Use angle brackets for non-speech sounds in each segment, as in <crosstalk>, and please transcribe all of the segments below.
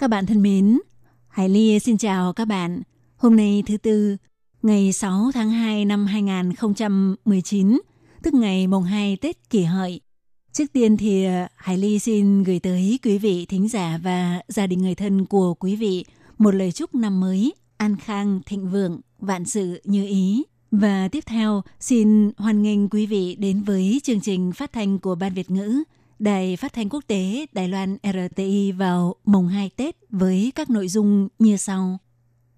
Các bạn thân mến, Hải Ly xin chào các bạn. Hôm nay thứ Tư, ngày 6 tháng 2 năm 2019, tức ngày mùng 2 Tết kỷ hợi. Trước tiên thì uh, Hải Ly xin gửi tới quý vị thính giả và gia đình người thân của quý vị một lời chúc năm mới an khang, thịnh vượng, vạn sự như ý. Và tiếp theo, xin hoan nghênh quý vị đến với chương trình phát thanh của Ban Việt ngữ Đài Phát thanh Quốc tế Đài Loan RTI vào mùng 2 Tết với các nội dung như sau.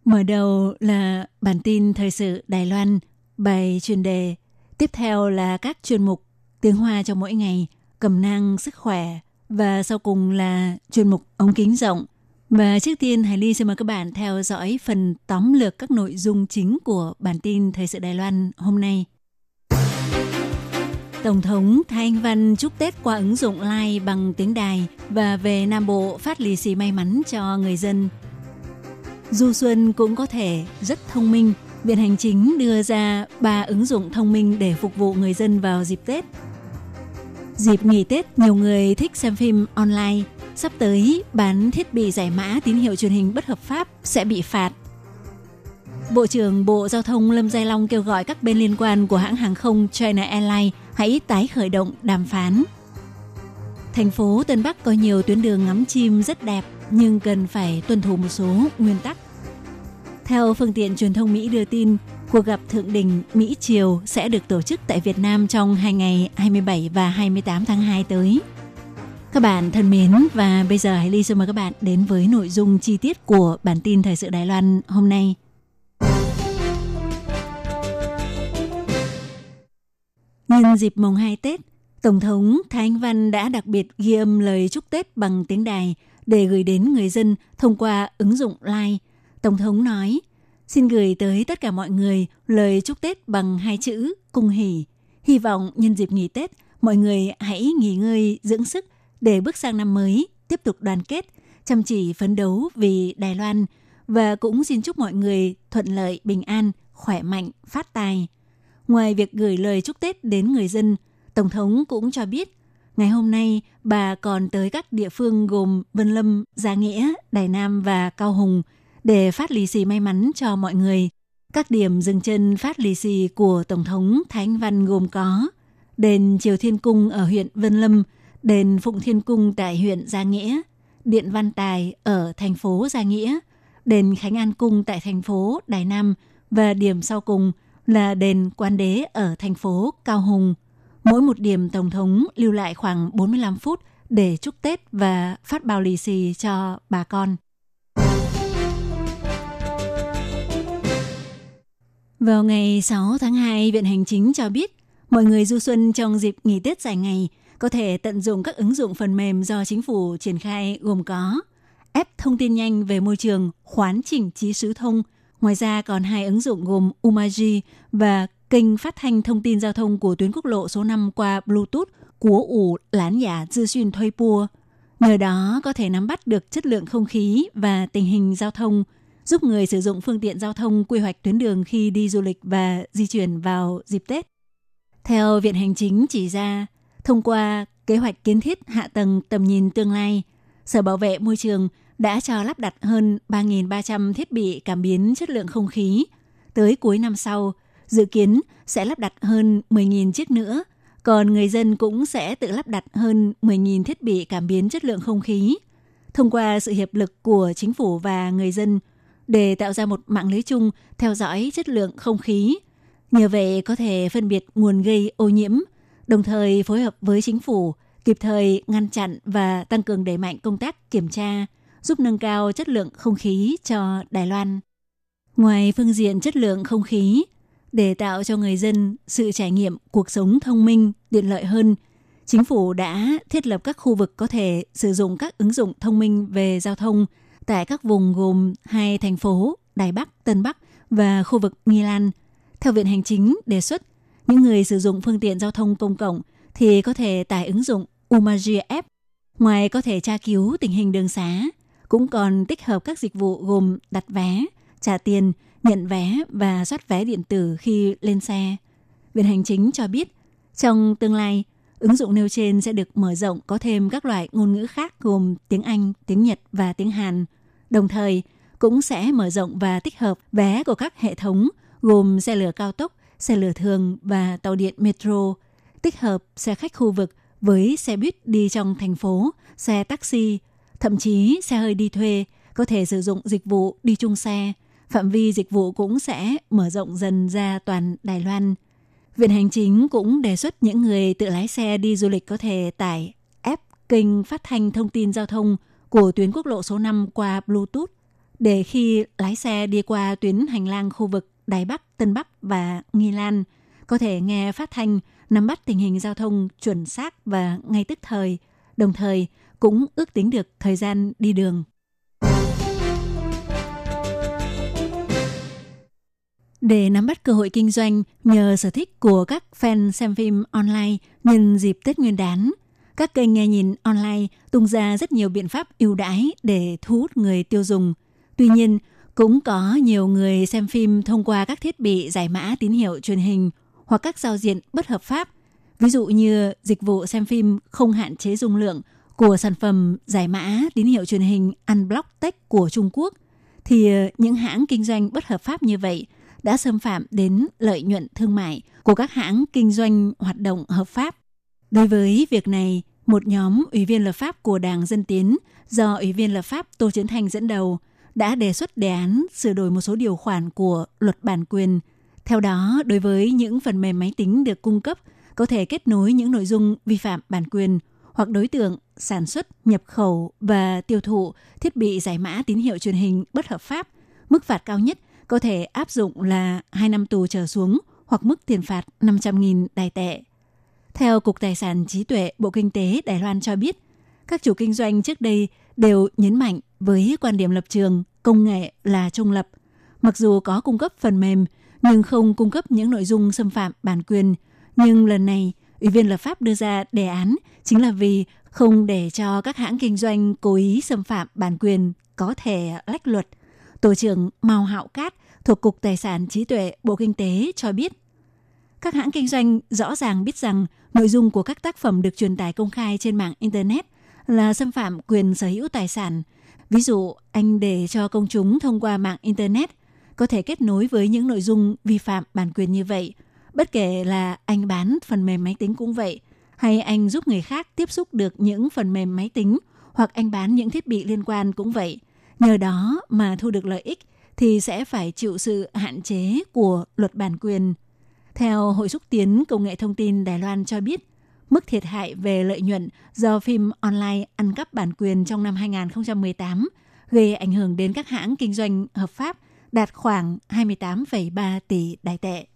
Mở đầu là bản tin thời sự Đài Loan, bài chuyên đề. Tiếp theo là các chuyên mục tiếng Hoa cho mỗi ngày, cầm nang sức khỏe. Và sau cùng là chuyên mục ống kính rộng. Và trước tiên, Hải Ly xin mời các bạn theo dõi phần tóm lược các nội dung chính của bản tin thời sự Đài Loan hôm nay. Tổng thống Thái Anh Văn chúc Tết qua ứng dụng Line bằng tiếng đài và về Nam Bộ phát lì xì may mắn cho người dân. Du Xuân cũng có thể rất thông minh. Viện Hành Chính đưa ra ba ứng dụng thông minh để phục vụ người dân vào dịp Tết. Dịp nghỉ Tết, nhiều người thích xem phim online. Sắp tới, bán thiết bị giải mã tín hiệu truyền hình bất hợp pháp sẽ bị phạt. Bộ trưởng Bộ Giao thông Lâm Giai Long kêu gọi các bên liên quan của hãng hàng không China Airlines hãy tái khởi động đàm phán. Thành phố Tân Bắc có nhiều tuyến đường ngắm chim rất đẹp nhưng cần phải tuân thủ một số nguyên tắc. Theo phương tiện truyền thông Mỹ đưa tin, cuộc gặp thượng đỉnh Mỹ-Triều sẽ được tổ chức tại Việt Nam trong hai ngày 27 và 28 tháng 2 tới. Các bạn thân mến và bây giờ hãy Ly xin mời các bạn đến với nội dung chi tiết của bản tin thời sự Đài Loan hôm nay. Nhân dịp mùng 2 Tết, Tổng thống Thái Anh Văn đã đặc biệt ghi âm lời chúc Tết bằng tiếng đài để gửi đến người dân thông qua ứng dụng Line. Tổng thống nói, xin gửi tới tất cả mọi người lời chúc Tết bằng hai chữ cung hỷ Hy vọng nhân dịp nghỉ Tết, mọi người hãy nghỉ ngơi dưỡng sức để bước sang năm mới, tiếp tục đoàn kết, chăm chỉ phấn đấu vì Đài Loan và cũng xin chúc mọi người thuận lợi, bình an, khỏe mạnh, phát tài. Ngoài việc gửi lời chúc Tết đến người dân, Tổng thống cũng cho biết ngày hôm nay bà còn tới các địa phương gồm Vân Lâm, Gia Nghĩa, Đài Nam và Cao Hùng để phát lì xì may mắn cho mọi người. Các điểm dừng chân phát lì xì của Tổng thống Thái Anh Văn gồm có đền Triều Thiên Cung ở huyện Vân Lâm, đền Phụng Thiên Cung tại huyện Gia Nghĩa, Điện Văn Tài ở thành phố Gia Nghĩa, đền Khánh An Cung tại thành phố Đài Nam và điểm sau cùng là đền Quan Đế ở thành phố Cao Hùng. Mỗi một điểm Tổng thống lưu lại khoảng 45 phút để chúc Tết và phát bao lì xì cho bà con. Vào ngày 6 tháng 2, Viện Hành Chính cho biết mọi người du xuân trong dịp nghỉ Tết dài ngày có thể tận dụng các ứng dụng phần mềm do chính phủ triển khai gồm có app thông tin nhanh về môi trường khoán chỉnh trí sứ thông. Ngoài ra còn hai ứng dụng gồm Umaji và kênh phát thanh thông tin giao thông của tuyến quốc lộ số 5 qua Bluetooth của ủ lán giả dư xuyên thuê pua. Nhờ đó có thể nắm bắt được chất lượng không khí và tình hình giao thông, giúp người sử dụng phương tiện giao thông quy hoạch tuyến đường khi đi du lịch và di chuyển vào dịp Tết. Theo Viện Hành Chính chỉ ra, thông qua kế hoạch kiến thiết hạ tầng tầm nhìn tương lai, Sở Bảo vệ Môi trường đã cho lắp đặt hơn 3.300 thiết bị cảm biến chất lượng không khí. Tới cuối năm sau, dự kiến sẽ lắp đặt hơn 10.000 chiếc nữa, còn người dân cũng sẽ tự lắp đặt hơn 10.000 thiết bị cảm biến chất lượng không khí. Thông qua sự hiệp lực của chính phủ và người dân để tạo ra một mạng lưới chung theo dõi chất lượng không khí. Nhờ vậy có thể phân biệt nguồn gây ô nhiễm, đồng thời phối hợp với chính phủ kịp thời ngăn chặn và tăng cường đẩy mạnh công tác kiểm tra, giúp nâng cao chất lượng không khí cho Đài Loan. Ngoài phương diện chất lượng không khí, để tạo cho người dân sự trải nghiệm cuộc sống thông minh, tiện lợi hơn, chính phủ đã thiết lập các khu vực có thể sử dụng các ứng dụng thông minh về giao thông tại các vùng gồm hai thành phố Đài Bắc, Tân Bắc và khu vực Nghi Lan. Theo Viện Hành Chính đề xuất, những người sử dụng phương tiện giao thông công cộng thì có thể tải ứng dụng Umagia App. Ngoài có thể tra cứu tình hình đường xá, cũng còn tích hợp các dịch vụ gồm đặt vé, trả tiền, nhận vé và soát vé điện tử khi lên xe. Viện Hành Chính cho biết, trong tương lai, ứng dụng nêu trên sẽ được mở rộng có thêm các loại ngôn ngữ khác gồm tiếng Anh, tiếng Nhật và tiếng Hàn. Đồng thời, cũng sẽ mở rộng và tích hợp vé của các hệ thống gồm xe lửa cao tốc, xe lửa thường và tàu điện metro, tích hợp xe khách khu vực với xe buýt đi trong thành phố, xe taxi, thậm chí xe hơi đi thuê có thể sử dụng dịch vụ đi chung xe. Phạm vi dịch vụ cũng sẽ mở rộng dần ra toàn Đài Loan. Viện Hành Chính cũng đề xuất những người tự lái xe đi du lịch có thể tải app kênh phát thanh thông tin giao thông của tuyến quốc lộ số 5 qua Bluetooth để khi lái xe đi qua tuyến hành lang khu vực Đài Bắc, Tân Bắc và Nghi Lan có thể nghe phát thanh nắm bắt tình hình giao thông chuẩn xác và ngay tức thời, đồng thời cũng ước tính được thời gian đi đường. Để nắm bắt cơ hội kinh doanh nhờ sở thích của các fan xem phim online nhân dịp Tết Nguyên đán, các kênh nghe nhìn online tung ra rất nhiều biện pháp ưu đãi để thu hút người tiêu dùng. Tuy nhiên, cũng có nhiều người xem phim thông qua các thiết bị giải mã tín hiệu truyền hình hoặc các giao diện bất hợp pháp, ví dụ như dịch vụ xem phim không hạn chế dung lượng của sản phẩm giải mã tín hiệu truyền hình Unblock Tech của Trung Quốc, thì ờ, những hãng kinh doanh bất hợp pháp như vậy đã xâm phạm đến lợi nhuận thương mại của các hãng kinh doanh hoạt động hợp pháp. Đối với việc này, một nhóm ủy viên lập pháp của Đảng Dân Tiến do ủy viên lập pháp Tô Chiến Thành dẫn đầu đã đề xuất đề án sửa đổi một số điều khoản của luật bản quyền. Theo đó, đối với những phần mềm máy tính được cung cấp có thể kết nối những nội dung vi phạm bản quyền hoặc đối tượng sản xuất, nhập khẩu và tiêu thụ thiết bị giải mã tín hiệu truyền hình bất hợp pháp, mức phạt cao nhất có thể áp dụng là 2 năm tù trở xuống hoặc mức tiền phạt 500.000 đài tệ. Theo Cục Tài sản Trí tuệ Bộ Kinh tế Đài Loan cho biết, các chủ kinh doanh trước đây đều nhấn mạnh với quan điểm lập trường công nghệ là trung lập. Mặc dù có cung cấp phần mềm, nhưng không cung cấp những nội dung xâm phạm bản quyền. Nhưng lần này, Ủy viên lập pháp đưa ra đề án chính là vì không để cho các hãng kinh doanh cố ý xâm phạm bản quyền có thể lách luật. Tổ trưởng Mao Hạo Cát thuộc Cục Tài sản Trí tuệ Bộ Kinh tế cho biết, các hãng kinh doanh rõ ràng biết rằng nội dung của các tác phẩm được truyền tải công khai trên mạng Internet là xâm phạm quyền sở hữu tài sản. Ví dụ, anh để cho công chúng thông qua mạng Internet có thể kết nối với những nội dung vi phạm bản quyền như vậy. Bất kể là anh bán phần mềm máy tính cũng vậy, hay anh giúp người khác tiếp xúc được những phần mềm máy tính, hoặc anh bán những thiết bị liên quan cũng vậy. Nhờ đó mà thu được lợi ích thì sẽ phải chịu sự hạn chế của luật bản quyền. Theo Hội xúc tiến Công nghệ Thông tin Đài Loan cho biết, mức thiệt hại về lợi nhuận do phim online ăn cắp bản quyền trong năm 2018 gây ảnh hưởng đến các hãng kinh doanh hợp pháp đạt khoảng 28,3 tỷ đài tệ.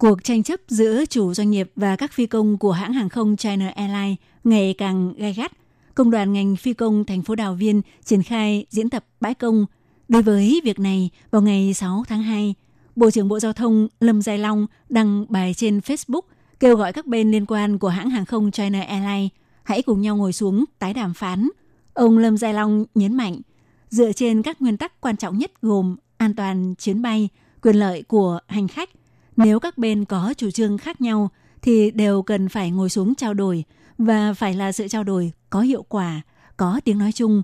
Cuộc tranh chấp giữa chủ doanh nghiệp và các phi công của hãng hàng không China Airlines ngày càng gay gắt. Công đoàn ngành phi công thành phố Đào Viên triển khai diễn tập bãi công. Đối với việc này, vào ngày 6 tháng 2, Bộ trưởng Bộ Giao thông Lâm Giai Long đăng bài trên Facebook kêu gọi các bên liên quan của hãng hàng không China Airlines hãy cùng nhau ngồi xuống tái đàm phán. Ông Lâm Giai Long nhấn mạnh, dựa trên các nguyên tắc quan trọng nhất gồm an toàn chuyến bay, quyền lợi của hành khách, nếu các bên có chủ trương khác nhau thì đều cần phải ngồi xuống trao đổi và phải là sự trao đổi có hiệu quả, có tiếng nói chung.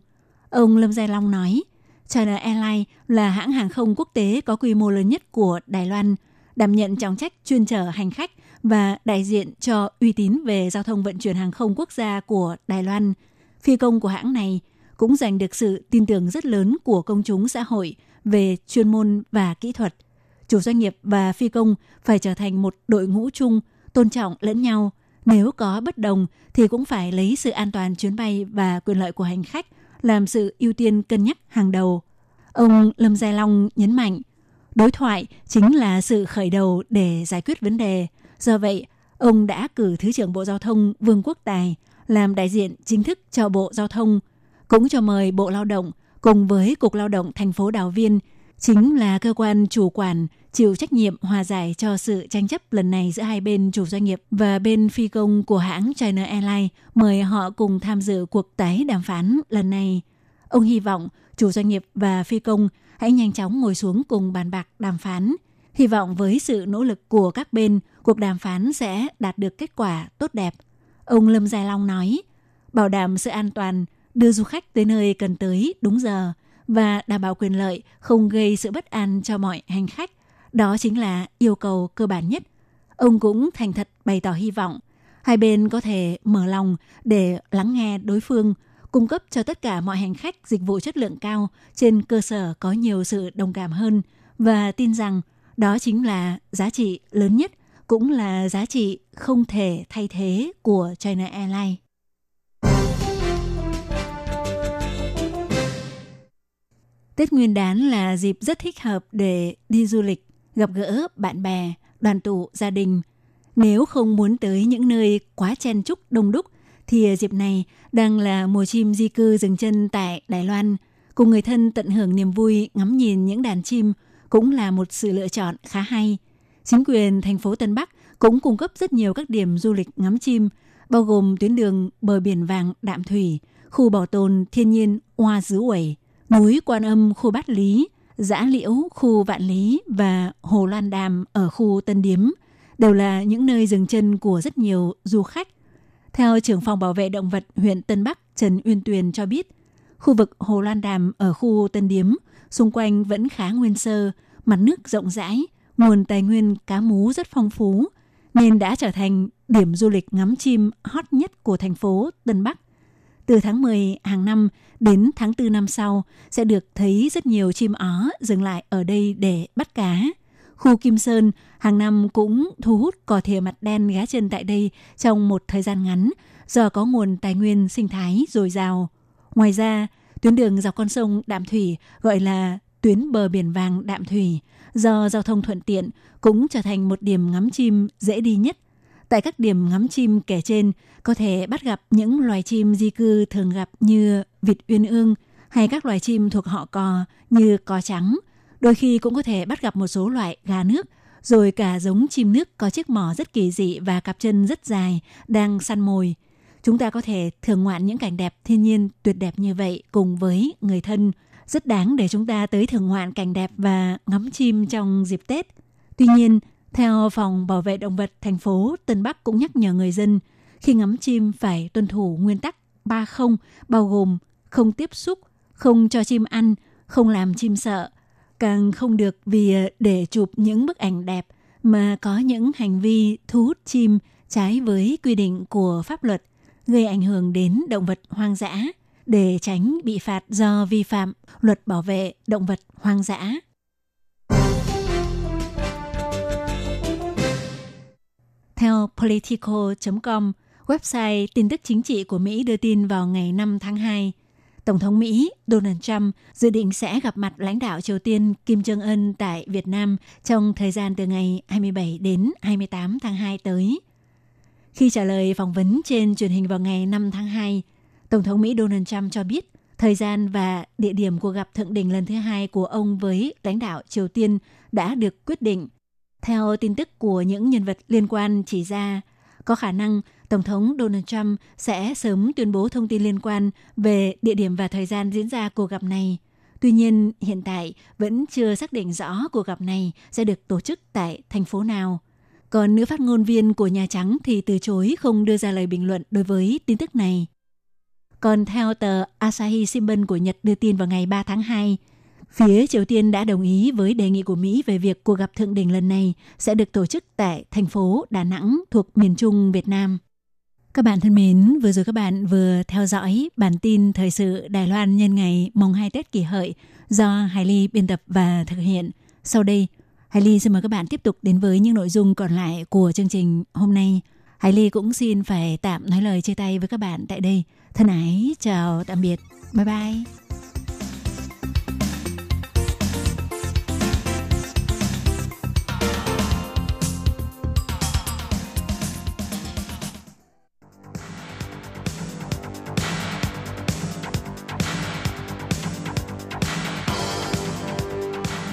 Ông Lâm Giai Long nói, China Airlines là hãng hàng không quốc tế có quy mô lớn nhất của Đài Loan, đảm nhận trọng trách chuyên chở hành khách và đại diện cho uy tín về giao thông vận chuyển hàng không quốc gia của Đài Loan. Phi công của hãng này cũng giành được sự tin tưởng rất lớn của công chúng xã hội về chuyên môn và kỹ thuật. Chủ doanh nghiệp và phi công phải trở thành một đội ngũ chung, tôn trọng lẫn nhau. Nếu có bất đồng thì cũng phải lấy sự an toàn chuyến bay và quyền lợi của hành khách làm sự ưu tiên cân nhắc hàng đầu. Ông Lâm Gia Long nhấn mạnh, Đối thoại chính là sự khởi đầu để giải quyết vấn đề. Do vậy, ông đã cử Thứ trưởng Bộ Giao thông Vương Quốc Tài làm đại diện chính thức cho Bộ Giao thông, cũng cho mời Bộ Lao động cùng với Cục Lao động thành phố Đào Viên chính là cơ quan chủ quản chịu trách nhiệm hòa giải cho sự tranh chấp lần này giữa hai bên chủ doanh nghiệp và bên phi công của hãng China Airlines mời họ cùng tham dự cuộc tái đàm phán lần này. Ông hy vọng chủ doanh nghiệp và phi công hãy nhanh chóng ngồi xuống cùng bàn bạc đàm phán. Hy vọng với sự nỗ lực của các bên, cuộc đàm phán sẽ đạt được kết quả tốt đẹp. Ông Lâm Gia Long nói, bảo đảm sự an toàn, đưa du khách tới nơi cần tới đúng giờ và đảm bảo quyền lợi, không gây sự bất an cho mọi hành khách. Đó chính là yêu cầu cơ bản nhất. Ông cũng thành thật bày tỏ hy vọng hai bên có thể mở lòng để lắng nghe đối phương, cung cấp cho tất cả mọi hành khách dịch vụ chất lượng cao trên cơ sở có nhiều sự đồng cảm hơn và tin rằng đó chính là giá trị lớn nhất cũng là giá trị không thể thay thế của China Airlines. Tết Nguyên đán là dịp rất thích hợp để đi du lịch, gặp gỡ bạn bè, đoàn tụ gia đình. Nếu không muốn tới những nơi quá chen chúc đông đúc, thì dịp này đang là mùa chim di cư dừng chân tại Đài Loan. Cùng người thân tận hưởng niềm vui ngắm nhìn những đàn chim cũng là một sự lựa chọn khá hay. Chính quyền thành phố Tân Bắc cũng cung cấp rất nhiều các điểm du lịch ngắm chim, bao gồm tuyến đường bờ biển vàng Đạm Thủy, khu bảo tồn thiên nhiên Hoa Dứ Uẩy, núi Quan Âm khu Bát Lý, Giã Liễu khu Vạn Lý và Hồ Loan Đàm ở khu Tân Điếm đều là những nơi dừng chân của rất nhiều du khách. Theo trưởng phòng bảo vệ động vật huyện Tân Bắc Trần Uyên Tuyền cho biết, khu vực Hồ Loan Đàm ở khu Tân Điếm xung quanh vẫn khá nguyên sơ, mặt nước rộng rãi, nguồn tài nguyên cá mú rất phong phú, nên đã trở thành điểm du lịch ngắm chim hot nhất của thành phố Tân Bắc. Từ tháng 10 hàng năm đến tháng 4 năm sau sẽ được thấy rất nhiều chim ó dừng lại ở đây để bắt cá. Khu Kim Sơn hàng năm cũng thu hút cò thìa mặt đen gá chân tại đây trong một thời gian ngắn do có nguồn tài nguyên sinh thái dồi dào. Ngoài ra, tuyến đường dọc con sông Đạm Thủy gọi là tuyến bờ biển vàng Đạm Thủy do giao thông thuận tiện cũng trở thành một điểm ngắm chim dễ đi nhất. Tại các điểm ngắm chim kể trên, có thể bắt gặp những loài chim di cư thường gặp như vịt uyên ương hay các loài chim thuộc họ cò như cò trắng. Đôi khi cũng có thể bắt gặp một số loại gà nước, rồi cả giống chim nước có chiếc mỏ rất kỳ dị và cặp chân rất dài đang săn mồi. Chúng ta có thể thưởng ngoạn những cảnh đẹp thiên nhiên tuyệt đẹp như vậy cùng với người thân – rất đáng để chúng ta tới thưởng ngoạn cảnh đẹp và ngắm chim trong dịp Tết. Tuy nhiên, theo phòng bảo vệ động vật thành phố Tân Bắc cũng nhắc nhở người dân khi ngắm chim phải tuân thủ nguyên tắc 30 bao gồm không tiếp xúc, không cho chim ăn, không làm chim sợ, càng không được vì à, để chụp những bức ảnh đẹp mà có những hành vi thu hút chim trái với quy định của pháp luật gây ảnh hưởng đến động vật hoang dã để tránh bị phạt do vi phạm luật bảo vệ động vật hoang dã. Theo Politico.com, website tin tức chính trị của Mỹ đưa tin vào ngày 5 tháng 2, Tổng thống Mỹ Donald Trump dự định sẽ gặp mặt lãnh đạo Triều Tiên Kim Jong-un tại Việt Nam trong thời gian từ ngày 27 đến 28 tháng 2 tới. Khi trả lời phỏng vấn trên truyền hình vào ngày 5 tháng 2, Tổng thống Mỹ Donald Trump cho biết thời gian và địa điểm cuộc gặp thượng đỉnh lần thứ hai của ông với lãnh đạo Triều Tiên đã được quyết định. Theo tin tức của những nhân vật liên quan chỉ ra, có khả năng Tổng thống Donald Trump sẽ sớm tuyên bố thông tin liên quan về địa điểm và thời gian diễn ra cuộc gặp này. Tuy nhiên, hiện tại vẫn chưa xác định rõ cuộc gặp này sẽ được tổ chức tại thành phố nào. Còn nữ phát ngôn viên của Nhà Trắng thì từ chối không đưa ra lời bình luận đối với tin tức này. Còn theo tờ Asahi Shimbun của Nhật đưa tin vào ngày 3 tháng 2, phía Triều Tiên đã đồng ý với đề nghị của Mỹ về việc cuộc gặp thượng đỉnh lần này sẽ được tổ chức tại thành phố Đà Nẵng thuộc miền Trung Việt Nam. Các bạn thân mến, vừa rồi các bạn vừa theo dõi bản tin thời sự Đài Loan nhân ngày mùng 2 Tết kỷ hợi do Hải Ly biên tập và thực hiện. Sau đây, Hải Ly xin mời các bạn tiếp tục đến với những nội dung còn lại của chương trình hôm nay. Hải Ly cũng xin phải tạm nói lời chia tay với các bạn tại đây. Thân ái, chào tạm biệt. Bye bye.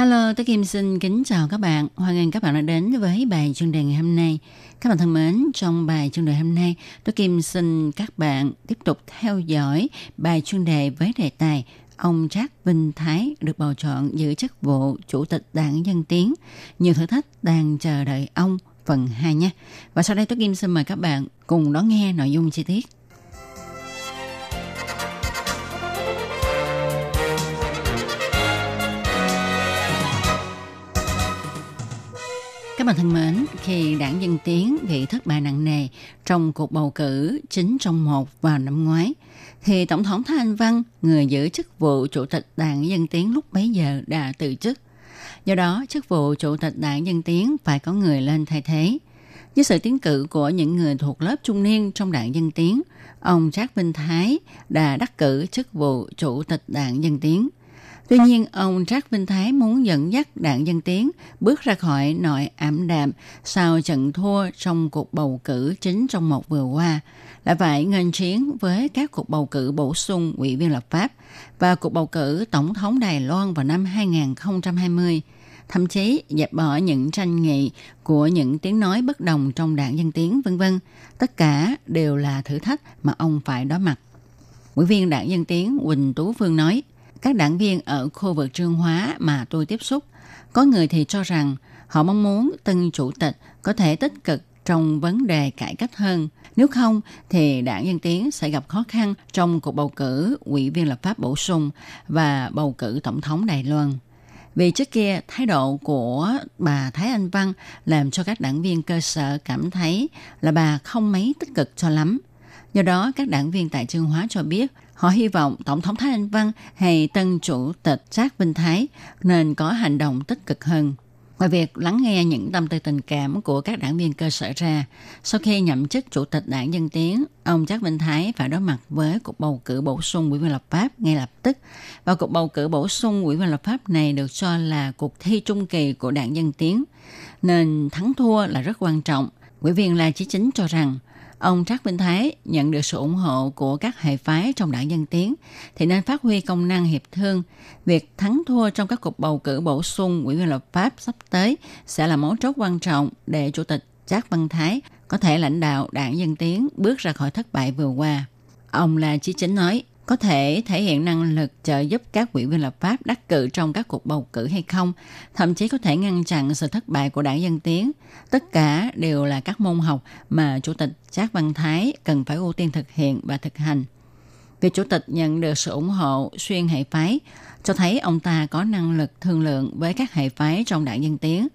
Hello, tôi Kim xin kính chào các bạn. Hoan nghênh các bạn đã đến với bài chuyên đề ngày hôm nay. Các bạn thân mến, trong bài chuyên đề hôm nay, tôi Kim xin các bạn tiếp tục theo dõi bài chuyên đề với đề tài ông Trác Vinh Thái được bầu chọn giữ chức vụ Chủ tịch Đảng Dân Tiến. Nhiều thử thách đang chờ đợi ông phần 2 nhé. Và sau đây tôi Kim xin mời các bạn cùng đón nghe nội dung chi tiết. Các bạn thân mến, khi đảng Dân Tiến bị thất bại nặng nề trong cuộc bầu cử chính trong một vào năm ngoái, thì Tổng thống Thái Anh Văn, người giữ chức vụ Chủ tịch Đảng Dân Tiến lúc bấy giờ đã từ chức. Do đó, chức vụ Chủ tịch Đảng Dân Tiến phải có người lên thay thế. Với sự tiến cử của những người thuộc lớp trung niên trong Đảng Dân Tiến, ông Trác Vinh Thái đã đắc cử chức vụ Chủ tịch Đảng Dân Tiến – Tuy nhiên, ông Trác Vinh Thái muốn dẫn dắt đảng Dân Tiến bước ra khỏi nội ảm đạm sau trận thua trong cuộc bầu cử chính trong một vừa qua, lại phải nghênh chiến với các cuộc bầu cử bổ sung ủy viên lập pháp và cuộc bầu cử tổng thống Đài Loan vào năm 2020 thậm chí dẹp bỏ những tranh nghị của những tiếng nói bất đồng trong đảng Dân Tiến, vân vân. Tất cả đều là thử thách mà ông phải đối mặt. Ủy viên đảng Dân Tiến Quỳnh Tú Phương nói, các đảng viên ở khu vực trương hóa mà tôi tiếp xúc, có người thì cho rằng họ mong muốn tân chủ tịch có thể tích cực trong vấn đề cải cách hơn. Nếu không, thì đảng Dân Tiến sẽ gặp khó khăn trong cuộc bầu cử ủy viên lập pháp bổ sung và bầu cử tổng thống Đài Loan. Vì trước kia, thái độ của bà Thái Anh Văn làm cho các đảng viên cơ sở cảm thấy là bà không mấy tích cực cho lắm. Do đó, các đảng viên tại Trương Hóa cho biết Họ hy vọng Tổng thống Thái Anh Văn hay tân chủ tịch Trác Vinh Thái nên có hành động tích cực hơn. Ngoài việc lắng nghe những tâm tư tình cảm của các đảng viên cơ sở ra, sau khi nhậm chức chủ tịch đảng Dân Tiến, ông Trác Vinh Thái phải đối mặt với cuộc bầu cử bổ sung ủy viên lập pháp ngay lập tức. Và cuộc bầu cử bổ sung ủy viên lập pháp này được cho là cuộc thi trung kỳ của đảng Dân Tiến, nên thắng thua là rất quan trọng. Ủy viên La Chí Chính cho rằng Ông Trác Minh Thái nhận được sự ủng hộ của các hệ phái trong đảng Dân Tiến thì nên phát huy công năng hiệp thương. Việc thắng thua trong các cuộc bầu cử bổ sung ủy viên lập pháp sắp tới sẽ là mấu chốt quan trọng để Chủ tịch Trác Văn Thái có thể lãnh đạo đảng Dân Tiến bước ra khỏi thất bại vừa qua. Ông là Chí Chính nói, có thể thể hiện năng lực trợ giúp các ủy viên lập pháp đắc cử trong các cuộc bầu cử hay không, thậm chí có thể ngăn chặn sự thất bại của đảng Dân Tiến. Tất cả đều là các môn học mà Chủ tịch Trác Văn Thái cần phải ưu tiên thực hiện và thực hành. Việc Chủ tịch nhận được sự ủng hộ xuyên hệ phái cho thấy ông ta có năng lực thương lượng với các hệ phái trong đảng Dân Tiến,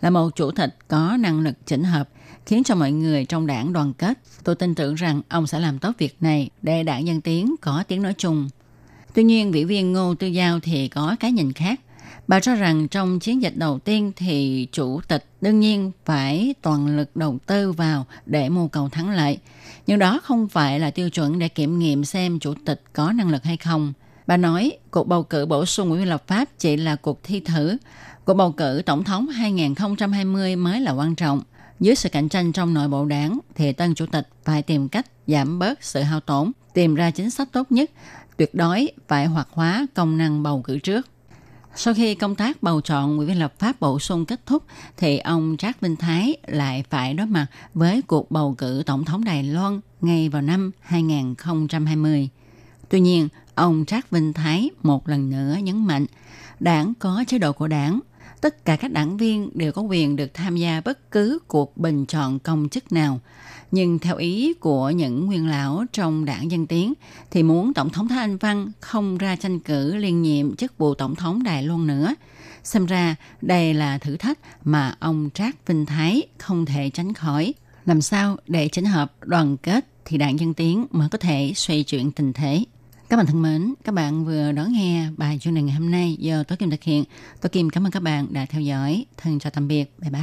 là một chủ tịch có năng lực chỉnh hợp – khiến cho mọi người trong đảng đoàn kết. Tôi tin tưởng rằng ông sẽ làm tốt việc này để đảng Dân Tiến có tiếng nói chung. Tuy nhiên, vị viên Ngô Tư Giao thì có cái nhìn khác. Bà cho rằng trong chiến dịch đầu tiên thì chủ tịch đương nhiên phải toàn lực đầu tư vào để mưu cầu thắng lợi. Nhưng đó không phải là tiêu chuẩn để kiểm nghiệm xem chủ tịch có năng lực hay không. Bà nói cuộc bầu cử bổ sung ủy viên lập pháp chỉ là cuộc thi thử. Cuộc bầu cử tổng thống 2020 mới là quan trọng. Dưới sự cạnh tranh trong nội bộ đảng, thì tân chủ tịch phải tìm cách giảm bớt sự hao tổn, tìm ra chính sách tốt nhất, tuyệt đối phải hoạt hóa công năng bầu cử trước. Sau khi công tác bầu chọn ủy viên lập pháp bổ sung kết thúc, thì ông Trác Vinh Thái lại phải đối mặt với cuộc bầu cử tổng thống Đài Loan ngay vào năm 2020. Tuy nhiên, ông Trác Vinh Thái một lần nữa nhấn mạnh, đảng có chế độ của đảng tất cả các đảng viên đều có quyền được tham gia bất cứ cuộc bình chọn công chức nào. Nhưng theo ý của những nguyên lão trong đảng Dân Tiến, thì muốn Tổng thống Thái Anh Văn không ra tranh cử liên nhiệm chức vụ Tổng thống Đài Loan nữa. Xem ra đây là thử thách mà ông Trác Vinh Thái không thể tránh khỏi. Làm sao để chỉnh hợp đoàn kết thì đảng Dân Tiến mới có thể xoay chuyển tình thế. Các bạn thân mến, các bạn vừa đón nghe bài chuyên đề ngày hôm nay do Tố Kim thực hiện. Tố Kim cảm ơn các bạn đã theo dõi. Thân chào tạm biệt. Bye bye.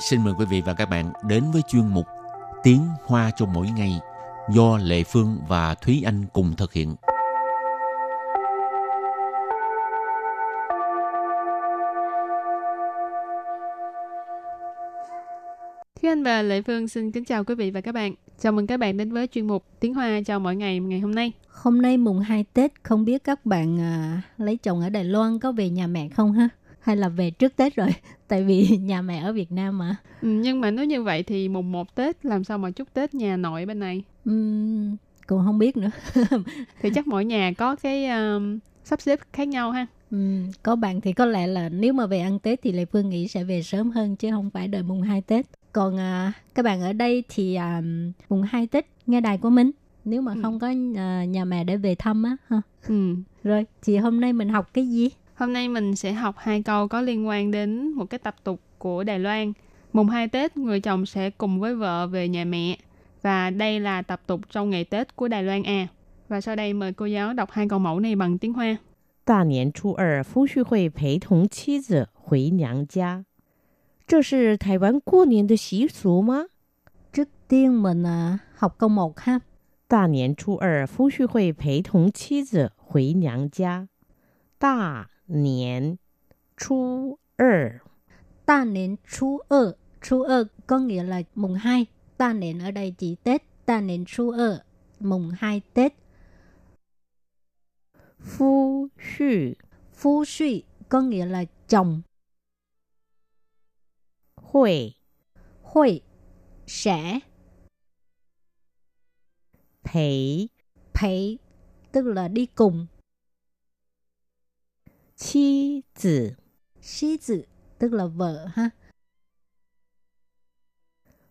Xin mời quý vị và các bạn đến với chuyên mục Tiếng Hoa cho mỗi ngày do Lệ Phương và Thúy Anh cùng thực hiện. Anh và Lệ Phương xin kính chào quý vị và các bạn. Chào mừng các bạn đến với chuyên mục Tiếng Hoa cho mỗi ngày ngày hôm nay. Hôm nay mùng 2 Tết, không biết các bạn à, lấy chồng ở Đài Loan có về nhà mẹ không ha? Hay là về trước Tết rồi? <laughs> Tại vì nhà mẹ ở Việt Nam mà. Ừ, nhưng mà nếu như vậy thì mùng 1 Tết làm sao mà chúc Tết nhà nội bên này? Uhm, cũng không biết nữa. <laughs> thì chắc mỗi nhà có cái um, sắp xếp khác nhau ha. Ừ, có bạn thì có lẽ là nếu mà về ăn Tết thì Lê Phương nghĩ sẽ về sớm hơn chứ không phải đợi mùng 2 Tết Còn à, các bạn ở đây thì à, mùng 2 Tết nghe đài của mình nếu mà Ừ. không có à, nhà mẹ để về thăm á ha. Ừ. Rồi, thì hôm nay mình học cái gì? Hôm nay mình sẽ học hai câu có liên quan đến một cái tập tục của Đài Loan. Mùng 2 Tết, người chồng sẽ cùng với vợ về nhà mẹ. Và đây là tập tục trong ngày Tết của Đài Loan à. Và sau đây mời cô giáo đọc hai câu mẫu này bằng tiếng Hoa. 大年初二，夫婿会陪同妻子回娘家， 这是台湾过年的习俗吗？ Trước tiên mình à, học câu 1 ha. 大年初二，夫婿会陪同妻子回娘家。大年初二， Ta niệm chú ơ. Chú ơ có nghĩa là mùng 2. Ta niệm ở đây chỉ Tết. Ta niệm chú ơ. Mùng 2 Tết. 夫婿 Phu suy có nghĩa là chồng. Hội. Hội. Sẽ. 陪陪 Tức là đi cùng. Chi tử. Chi tử Tức là vợ ha.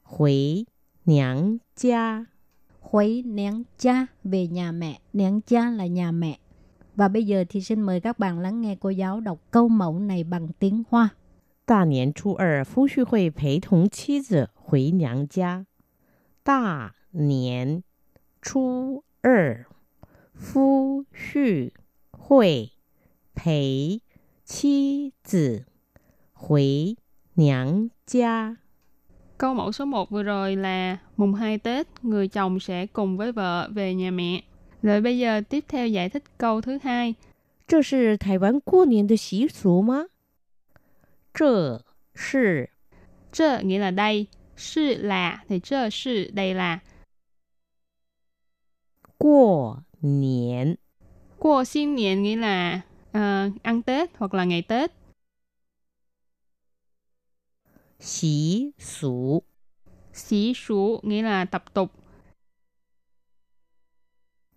Hồi Nhãng cha. Hồi nhãng cha Về nhà mẹ. Nhãng cha là nhà mẹ. Và bây giờ thì xin mời các bạn lắng nghe cô giáo đọc câu mẫu này bằng tiếng Hoa. 大年初二，夫婿会陪同妻子回娘家。大年初二，夫婿会陪妻子回娘家。 Câu mẫu số 1 vừa rồi là mùng 2 Tết, người chồng sẽ cùng với vợ về nhà mẹ. Rồi bây giờ tiếp theo giải thích câu thứ hai. 这是台湾过年的习俗吗？ 这是 Trơ nghĩa là đây, sư là thì trơ sư đây là 过年 Qua xin niệm nghĩa là ờ, ăn Tết hoặc là ngày Tết. 习俗 Xí số nghĩa là tập tục.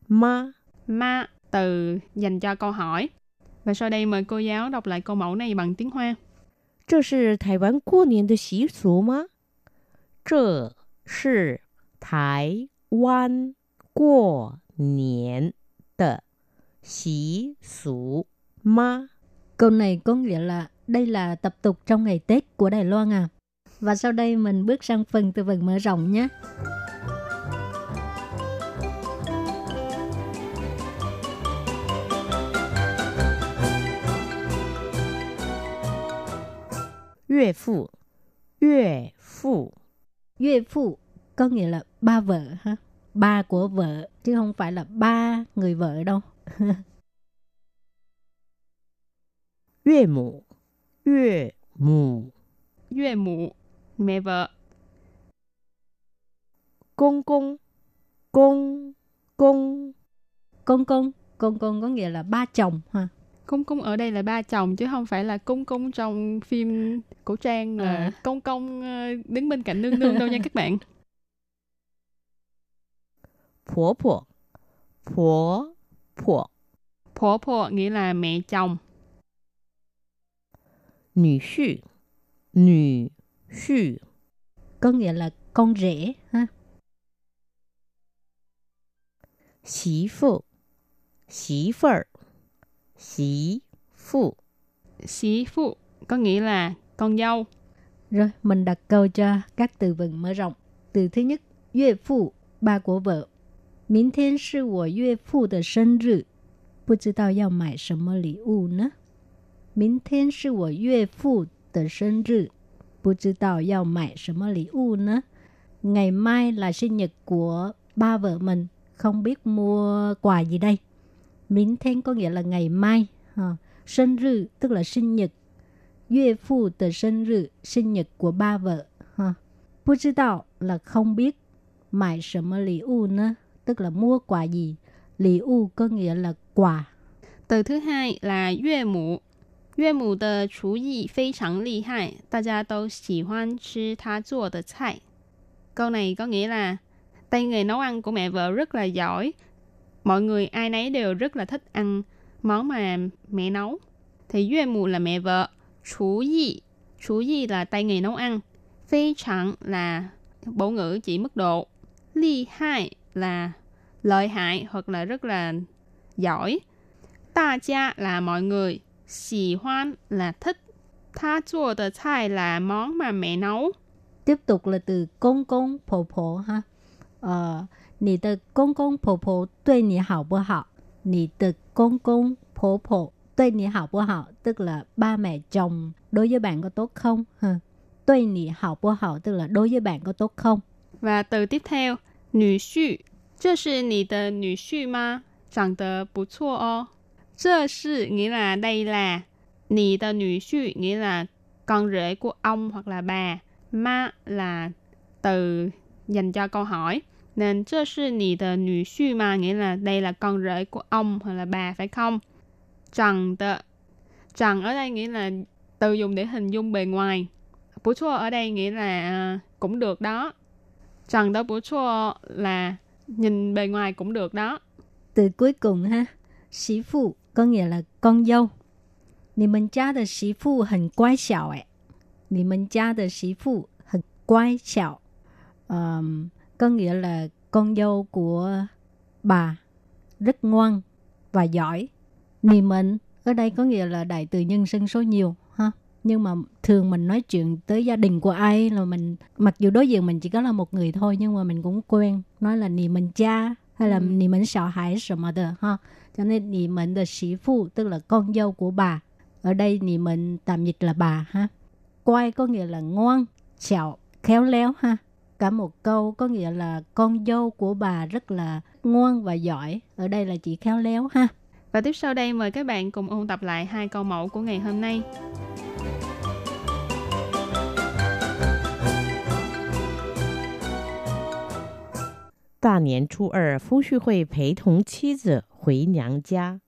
吗？ Ma từ dành cho câu hỏi. Và sau đây mời cô giáo đọc lại câu mẫu này bằng tiếng Hoa. 这是台湾过年的习俗吗？这是台湾过年的习俗吗？ Câu này có nghĩa là đây là tập tục trong ngày Tết của Đài Loan à. Và sau đây mình bước sang phần từ vựng mở rộng nhé. 岳父，岳父， Duy phụ có nghĩa là ba vợ ha. Ba của vợ chứ không phải là ba người vợ đâu. 岳母，岳母， Duệ mụ, <laughs> mẹ vợ. 公公，公公， Công công, công công có nghĩa là ba chồng ha. Cung Cung ở đây là ba chồng chứ không phải là Cung Cung trong phim cổ trang là à. Công Công ờ, đứng bên cạnh nương nương đâu nha các bạn. Phổ phổ Phổ phổ Phổ phổ nghĩa là mẹ chồng. Nữ sư Nữ sư Có nghĩa là con rể ha. Xí phụ Xí phụ Xí phụ Xí phụ có nghĩa là con dâu. Rồi mình đặt câu cho các từ vựng mở rộng. Từ thứ nhất, Yue phụ, ba của vợ. Miễn thiên sư của Yue phụ de sinh rự. Bù chí đào yào mải sầm mơ lý u nè. Miễn thiên sư của Yue phụ de sinh rự. Bù chí đào yào mải sầm mơ lý u nè. Ngày mai là sinh nhật của ba vợ mình. Không biết mua quà gì đây. Minh thiên có nghĩa là ngày mai ha. sinh rư tức là sinh nhật Yue phu de sinh rư sinh nhật của ba vợ ha. 不知道 là không biết Mại什么礼物呢 tức là mua quà gì Lý u có nghĩa là quà Từ thứ hai là yue mụ. Yue mụ de 厨艺非常厉害，大家都喜欢吃她做的菜。Câu này có nghĩa là tay nghề nấu ăn của mẹ vợ rất là giỏi. Mọi người ai nấy đều rất là thích ăn món mà mẹ nấu. Thì yue Mù là mẹ vợ, chú yi, chú yi là tay nghề nấu ăn, phi chẳng là bổ ngữ chỉ mức độ, ly hai là lợi hại hoặc là rất là giỏi. ta gia là mọi người, xì hoan là thích. Tha chua de cai là món mà mẹ nấu. tiếp tục là từ công phổ ha ờ, 你的公公婆婆对你好不好？你的公公婆婆对你好不好？tức là ba mẹ chồng đối với bạn có tốt không? Ha. 对你好不好 tức là đối với bạn có tốt không? Và từ tiếp theo, nữ婿，这是你的女婿吗？长得不错哦。这是 nghĩa là đây là, 你的女婿 nghĩa là con rể của ông hoặc là bà. Ma là từ dành cho câu hỏi. Nên 这是你的女婿吗 nghĩa là đây là con rể của ông hoặc là bà phải không? Trần de Trần ở đây nghĩa là từ dùng để hình dung bề ngoài. Bú chua ở đây nghĩa là à, cũng được đó. Trần đó bú chua là nhìn bề ngoài cũng được đó. Từ cuối cùng ha, sĩ phụ có nghĩa là con dâu. 你们家的媳妇很乖巧哎，你们家的媳妇很乖巧。Ờm, có nghĩa là con dâu của bà rất ngoan và giỏi. Nì mệnh ở đây có nghĩa là đại từ nhân sinh số nhiều ha. Nhưng mà thường mình nói chuyện tới gia đình của ai là mình mặc dù đối diện mình chỉ có là một người thôi nhưng mà mình cũng quen nói là nì mệnh cha hay là ừ. nì mệnh sợ hãi sợ mà được ha. Cho nên nì mệnh là sĩ phu tức là con dâu của bà. Ở đây nì mệnh tạm dịch là bà ha. Quay có nghĩa là ngoan, chảo khéo léo ha cả một câu có nghĩa là con dâu của bà rất là ngoan và giỏi ở đây là chỉ khéo léo ha Và tiếp sau đây mời các bạn cùng ôn tập lại hai câu mẫu của ngày hôm nay. 大年初二，夫婿会陪同妻子回娘家。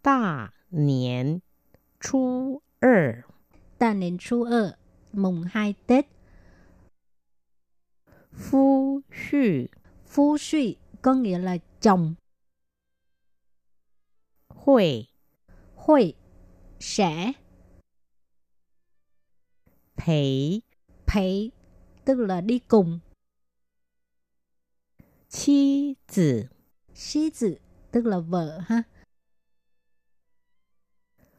大年初二， ta年初二 mùng 2 Tết Phu Xu. Phu Xu có nghĩa là chồng. Hội Hội Sẽ. Thầy Thầy tức là đi cùng. Chi tử. Chi tử tức là vợ ha.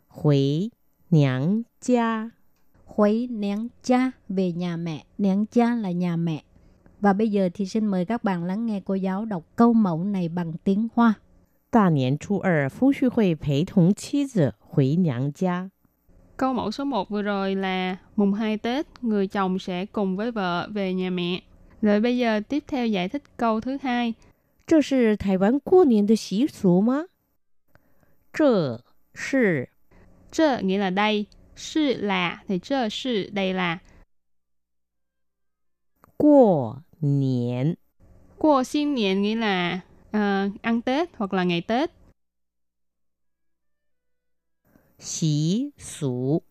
Huế Nhãng cha. Huế nhãng cha về nhà mẹ. Nhãng cha là nhà mẹ. và bây giờ thì xin mời các bạn lắng nghe cô giáo đọc câu mẫu này bằng tiếng Hoa 大年初二，夫婿会陪同妻子回娘家。 Câu mẫu số 1 vừa rồi là mùng 2 Tết, người chồng sẽ cùng với vợ về nhà mẹ. Rồi bây giờ tiếp theo giải thích câu thứ hai. 这是台湾过年的习俗吗？这是 Trơ nghĩa là đây, sư là thì trơ sư đây là 过 年 Qua xin niên nghĩa là ờ, ăn Tết hoặc là ngày Tết. 习俗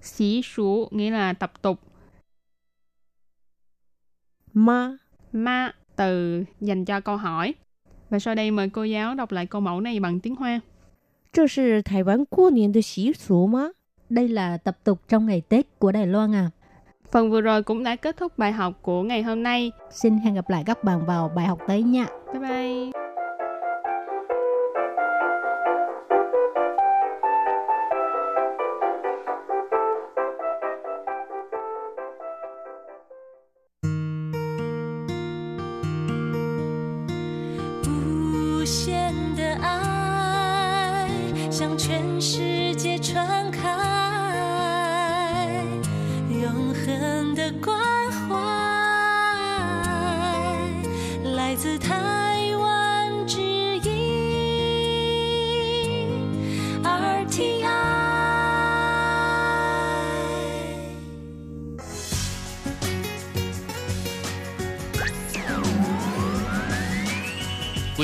Xí số nghĩa là tập tục. 吗？ Ma từ dành cho câu hỏi. Và sau đây mời cô giáo đọc lại câu mẫu này bằng tiếng Hoa. 这是台湾过年的习俗吗？ đây là tập tục trong ngày Tết của Đài Loan à Phần vừa rồi cũng đã kết thúc bài học của ngày hôm nay. Xin hẹn gặp lại các bạn vào bài học tới nha. Bye bye. Hãy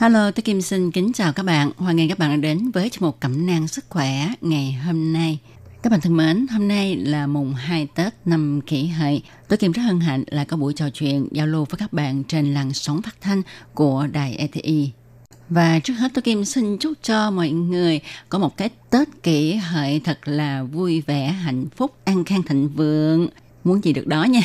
Hello, tôi Kim xin kính chào các bạn. Hoan nghênh các bạn đã đến với chương mục Cẩm nang sức khỏe ngày hôm nay. Các bạn thân mến, hôm nay là mùng 2 Tết năm kỷ hợi. Tôi Kim rất hân hạnh là có buổi trò chuyện giao lưu với các bạn trên làn sóng phát thanh của đài ETI. Và trước hết tôi Kim xin chúc cho mọi người có một cái Tết kỷ hợi thật là vui vẻ, hạnh phúc, an khang thịnh vượng. Muốn gì được đó nha.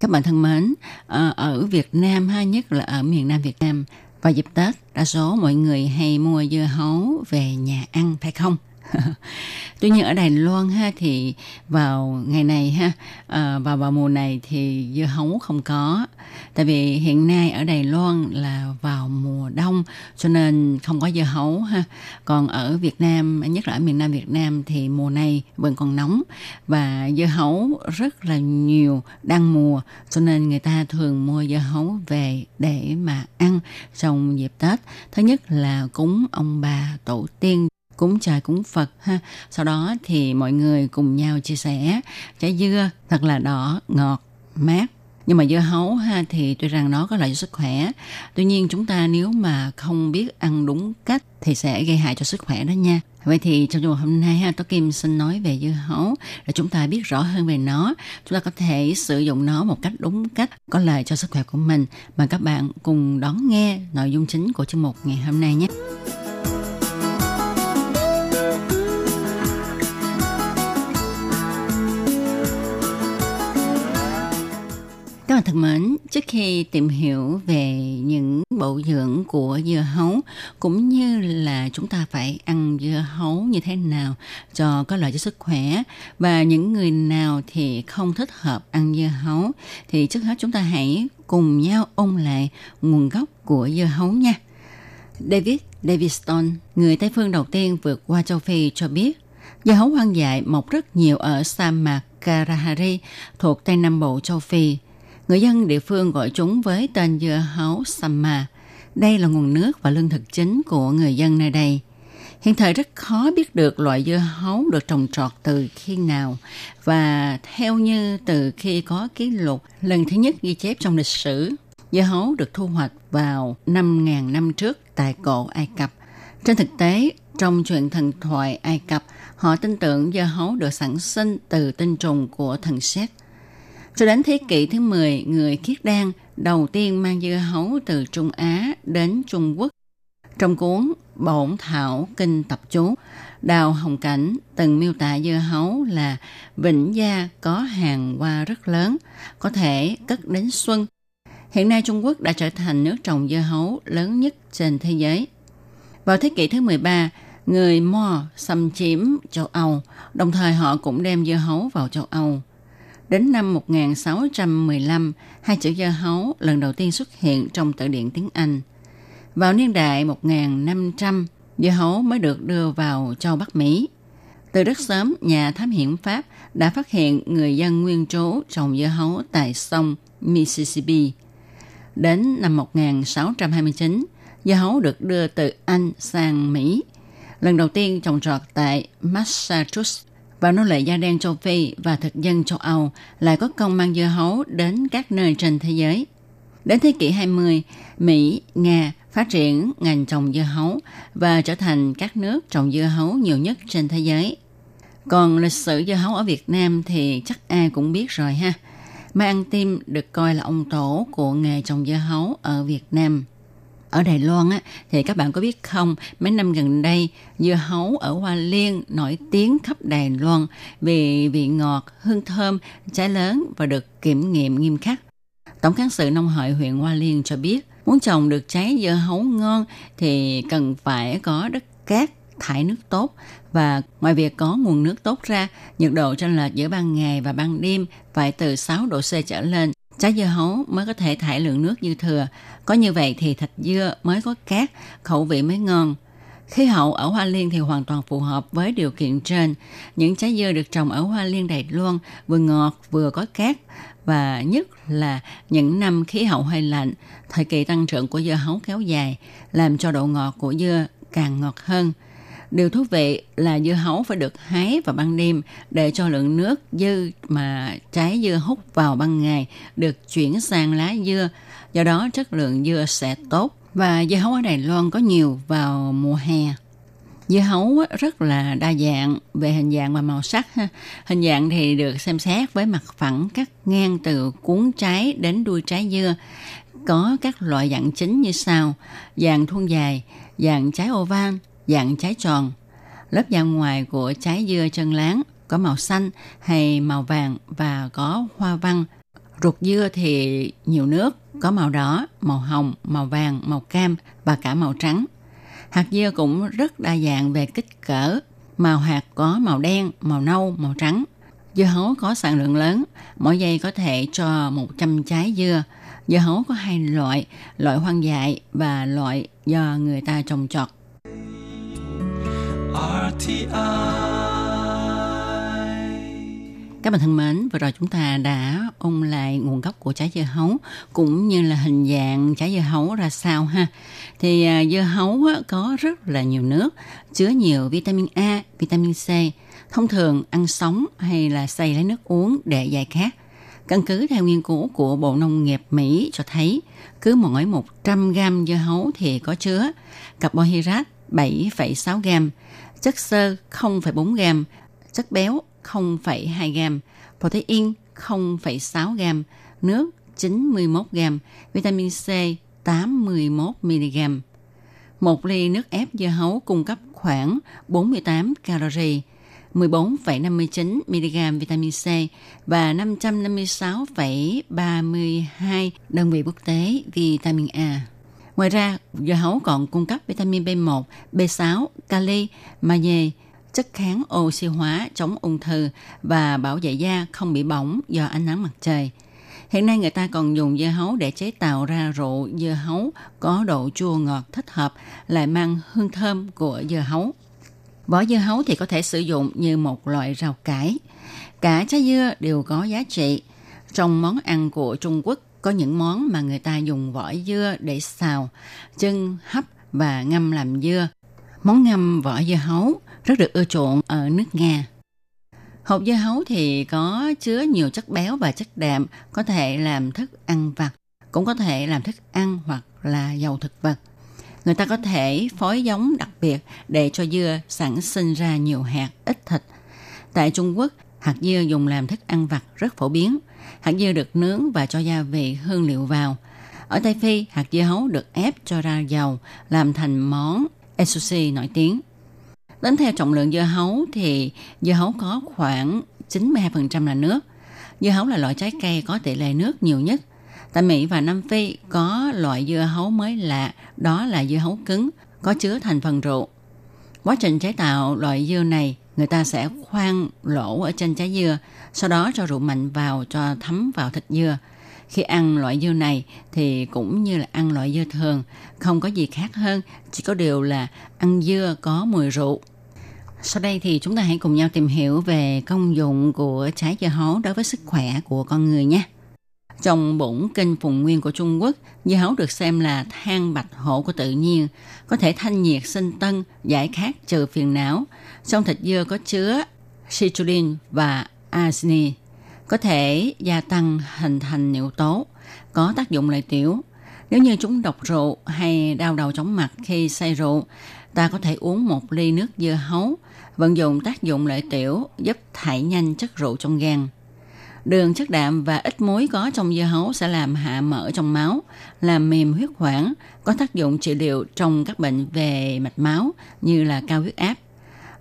Các bạn thân mến, ờ, ở Việt Nam ha, nhất là ở miền Nam Việt Nam, vào dịp Tết, đa số mọi người hay mua dưa hấu về nhà ăn phải không? <laughs> Tuy nhiên ở Đài Loan ha thì vào ngày này ha à, vào vào mùa này thì dưa hấu không có. Tại vì hiện nay ở Đài Loan là vào mùa đông cho nên không có dưa hấu ha. Còn ở Việt Nam nhất là ở miền Nam Việt Nam thì mùa này vẫn còn nóng. Và dưa hấu rất là nhiều đang mùa cho nên người ta thường mua dưa hấu về để mà ăn trong dịp Tết. Thứ nhất là cúng ông bà tổ tiên cúng trời cúng Phật ha. Sau đó thì mọi người cùng nhau chia sẻ trái dưa thật là đỏ, ngọt, mát. Nhưng mà dưa hấu ha thì tuy rằng nó có lợi cho sức khỏe. Tuy nhiên chúng ta nếu mà không biết ăn đúng cách thì sẽ gây hại cho sức khỏe đó nha. Vậy thì trong trường hôm nay ha, Tố Kim xin nói về dưa hấu để chúng ta biết rõ hơn về nó. Chúng ta có thể sử dụng nó một cách đúng cách, có lợi cho sức khỏe của mình. Mà các bạn cùng đón nghe nội dung chính của chương mục ngày hôm nay nhé. Các bạn thân mến, trước khi tìm hiểu về những bộ dưỡng của dưa hấu cũng như là chúng ta phải ăn dưa hấu như thế nào cho có lợi cho sức khỏe và những người nào thì không thích hợp ăn dưa hấu thì trước hết chúng ta hãy cùng nhau ôn lại nguồn gốc của dưa hấu nha. David davidson người Tây phương đầu tiên vượt qua châu Phi cho biết dưa hấu hoang dại mọc rất nhiều ở sa mạc Kalahari thuộc Tây Nam Bộ châu Phi Người dân địa phương gọi chúng với tên dưa hấu Samma. Đây là nguồn nước và lương thực chính của người dân nơi đây. Hiện thời rất khó biết được loại dưa hấu được trồng trọt từ khi nào và theo như từ khi có ký lục lần thứ nhất ghi chép trong lịch sử. Dưa hấu được thu hoạch vào 5.000 năm trước tại cổ Ai Cập. Trên thực tế, trong chuyện thần thoại Ai Cập, họ tin tưởng dưa hấu được sản sinh từ tinh trùng của thần Seth. – cho đến thế kỷ thứ 10, người Khiết Đan đầu tiên mang dưa hấu từ Trung Á đến Trung Quốc. Trong cuốn Bổn Thảo Kinh Tập Chú, Đào Hồng Cảnh từng miêu tả dưa hấu là vĩnh gia có hàng hoa rất lớn, có thể cất đến xuân. Hiện nay Trung Quốc đã trở thành nước trồng dưa hấu lớn nhất trên thế giới. Vào thế kỷ thứ 13, người Mo xâm chiếm châu Âu, đồng thời họ cũng đem dưa hấu vào châu Âu. Đến năm 1615, hai chữ dưa hấu lần đầu tiên xuất hiện trong từ điển tiếng Anh. Vào niên đại 1500, dưa hấu mới được đưa vào châu Bắc Mỹ. Từ rất sớm, nhà thám hiểm Pháp đã phát hiện người dân nguyên trú trồng dưa hấu tại sông Mississippi. Đến năm 1629, dưa hấu được đưa từ Anh sang Mỹ. Lần đầu tiên trồng trọt tại Massachusetts và nô lệ da đen châu Phi và thực dân châu Âu lại có công mang dưa hấu đến các nơi trên thế giới. Đến thế kỷ 20, Mỹ, Nga phát triển ngành trồng dưa hấu và trở thành các nước trồng dưa hấu nhiều nhất trên thế giới. Còn lịch sử dưa hấu ở Việt Nam thì chắc ai cũng biết rồi ha. Mai Ăn Tim được coi là ông tổ của nghề trồng dưa hấu ở Việt Nam – ở Đài Loan á, thì các bạn có biết không, mấy năm gần đây, dưa hấu ở Hoa Liên nổi tiếng khắp Đài Loan vì vị ngọt, hương thơm, trái lớn và được kiểm nghiệm nghiêm khắc. Tổng cán sự nông hội huyện Hoa Liên cho biết, muốn trồng được trái dưa hấu ngon thì cần phải có đất cát, thải nước tốt và ngoài việc có nguồn nước tốt ra, nhiệt độ chênh lệch giữa ban ngày và ban đêm phải từ 6 độ C trở lên Trái dưa hấu mới có thể thải lượng nước dư thừa. Có như vậy thì thịt dưa mới có cát, khẩu vị mới ngon. Khí hậu ở Hoa Liên thì hoàn toàn phù hợp với điều kiện trên. Những trái dưa được trồng ở Hoa Liên Đài Loan vừa ngọt vừa có cát và nhất là những năm khí hậu hơi lạnh, thời kỳ tăng trưởng của dưa hấu kéo dài làm cho độ ngọt của dưa càng ngọt hơn. Điều thú vị là dưa hấu phải được hái vào ban đêm để cho lượng nước dư mà trái dưa hút vào ban ngày được chuyển sang lá dưa, do đó chất lượng dưa sẽ tốt. Và dưa hấu ở Đài Loan có nhiều vào mùa hè. Dưa hấu rất là đa dạng về hình dạng và màu sắc. Ha. Hình dạng thì được xem xét với mặt phẳng cắt ngang từ cuốn trái đến đuôi trái dưa. Có các loại dạng chính như sau, dạng thuôn dài, dạng trái oval, dạng trái tròn. Lớp da ngoài của trái dưa chân láng có màu xanh hay màu vàng và có hoa văn. Ruột dưa thì nhiều nước, có màu đỏ, màu hồng, màu vàng, màu cam và cả màu trắng. Hạt dưa cũng rất đa dạng về kích cỡ. Màu hạt có màu đen, màu nâu, màu trắng. Dưa hấu có sản lượng lớn, mỗi giây có thể cho 100 trái dưa. Dưa hấu có hai loại, loại hoang dại và loại do người ta trồng trọt. Các bạn thân mến, vừa rồi chúng ta đã ôn lại nguồn gốc của trái dưa hấu cũng như là hình dạng trái dưa hấu ra sao ha. Thì à, dưa hấu có rất là nhiều nước, chứa nhiều vitamin A, vitamin C. Thông thường ăn sống hay là xay lấy nước uống để giải khát. Căn cứ theo nghiên cứu của Bộ Nông nghiệp Mỹ cho thấy, cứ mỗi 100 gram dưa hấu thì có chứa carbohydrate 7,6 gram, chất xơ 0,4 gram, chất béo 0,2 gram, protein 0,6 gram, nước 91 gram, vitamin C 81 mg. Một ly nước ép dưa hấu cung cấp khoảng 48 calorie, 14,59 mg vitamin C và 556,32 đơn vị quốc tế vitamin A. Ngoài ra, dưa hấu còn cung cấp vitamin B1, B6, kali, magie, chất kháng oxy hóa, chống ung thư và bảo vệ da không bị bỏng do ánh nắng mặt trời. Hiện nay người ta còn dùng dưa hấu để chế tạo ra rượu dưa hấu có độ chua ngọt thích hợp, lại mang hương thơm của dưa hấu. Vỏ dưa hấu thì có thể sử dụng như một loại rau cải. Cả trái dưa đều có giá trị. Trong món ăn của Trung Quốc có những món mà người ta dùng vỏ dưa để xào, chân, hấp và ngâm làm dưa. Món ngâm vỏ dưa hấu rất được ưa chuộng ở nước Nga. Hộp dưa hấu thì có chứa nhiều chất béo và chất đạm, có thể làm thức ăn vặt, cũng có thể làm thức ăn hoặc là dầu thực vật. Người ta có thể phối giống đặc biệt để cho dưa sản sinh ra nhiều hạt, ít thịt. Tại Trung Quốc, hạt dưa dùng làm thức ăn vặt rất phổ biến. Hạt dưa được nướng và cho gia vị hương liệu vào. Ở Tây Phi, hạt dưa hấu được ép cho ra dầu, làm thành món esushi nổi tiếng. Tính theo trọng lượng dưa hấu thì dưa hấu có khoảng 92% là nước. Dưa hấu là loại trái cây có tỷ lệ nước nhiều nhất. Tại Mỹ và Nam Phi có loại dưa hấu mới lạ, đó là dưa hấu cứng, có chứa thành phần rượu. Quá trình chế tạo loại dưa này, người ta sẽ khoan lỗ ở trên trái dưa, sau đó cho rượu mạnh vào cho thấm vào thịt dưa. Khi ăn loại dưa này thì cũng như là ăn loại dưa thường, không có gì khác hơn, chỉ có điều là ăn dưa có mùi rượu. Sau đây thì chúng ta hãy cùng nhau tìm hiểu về công dụng của trái dưa hấu đối với sức khỏe của con người nhé. Trong bổn kinh phùng nguyên của Trung Quốc, dưa hấu được xem là than bạch hổ của tự nhiên, có thể thanh nhiệt sinh tân, giải khát trừ phiền não. Trong thịt dưa có chứa citrulline và arginine, có thể gia tăng hình thành niệu tố, có tác dụng lợi tiểu. Nếu như chúng độc rượu hay đau đầu chóng mặt khi say rượu, ta có thể uống một ly nước dưa hấu, vận dụng tác dụng lợi tiểu giúp thải nhanh chất rượu trong gan. Đường chất đạm và ít muối có trong dưa hấu sẽ làm hạ mỡ trong máu, làm mềm huyết quản, có tác dụng trị liệu trong các bệnh về mạch máu như là cao huyết áp.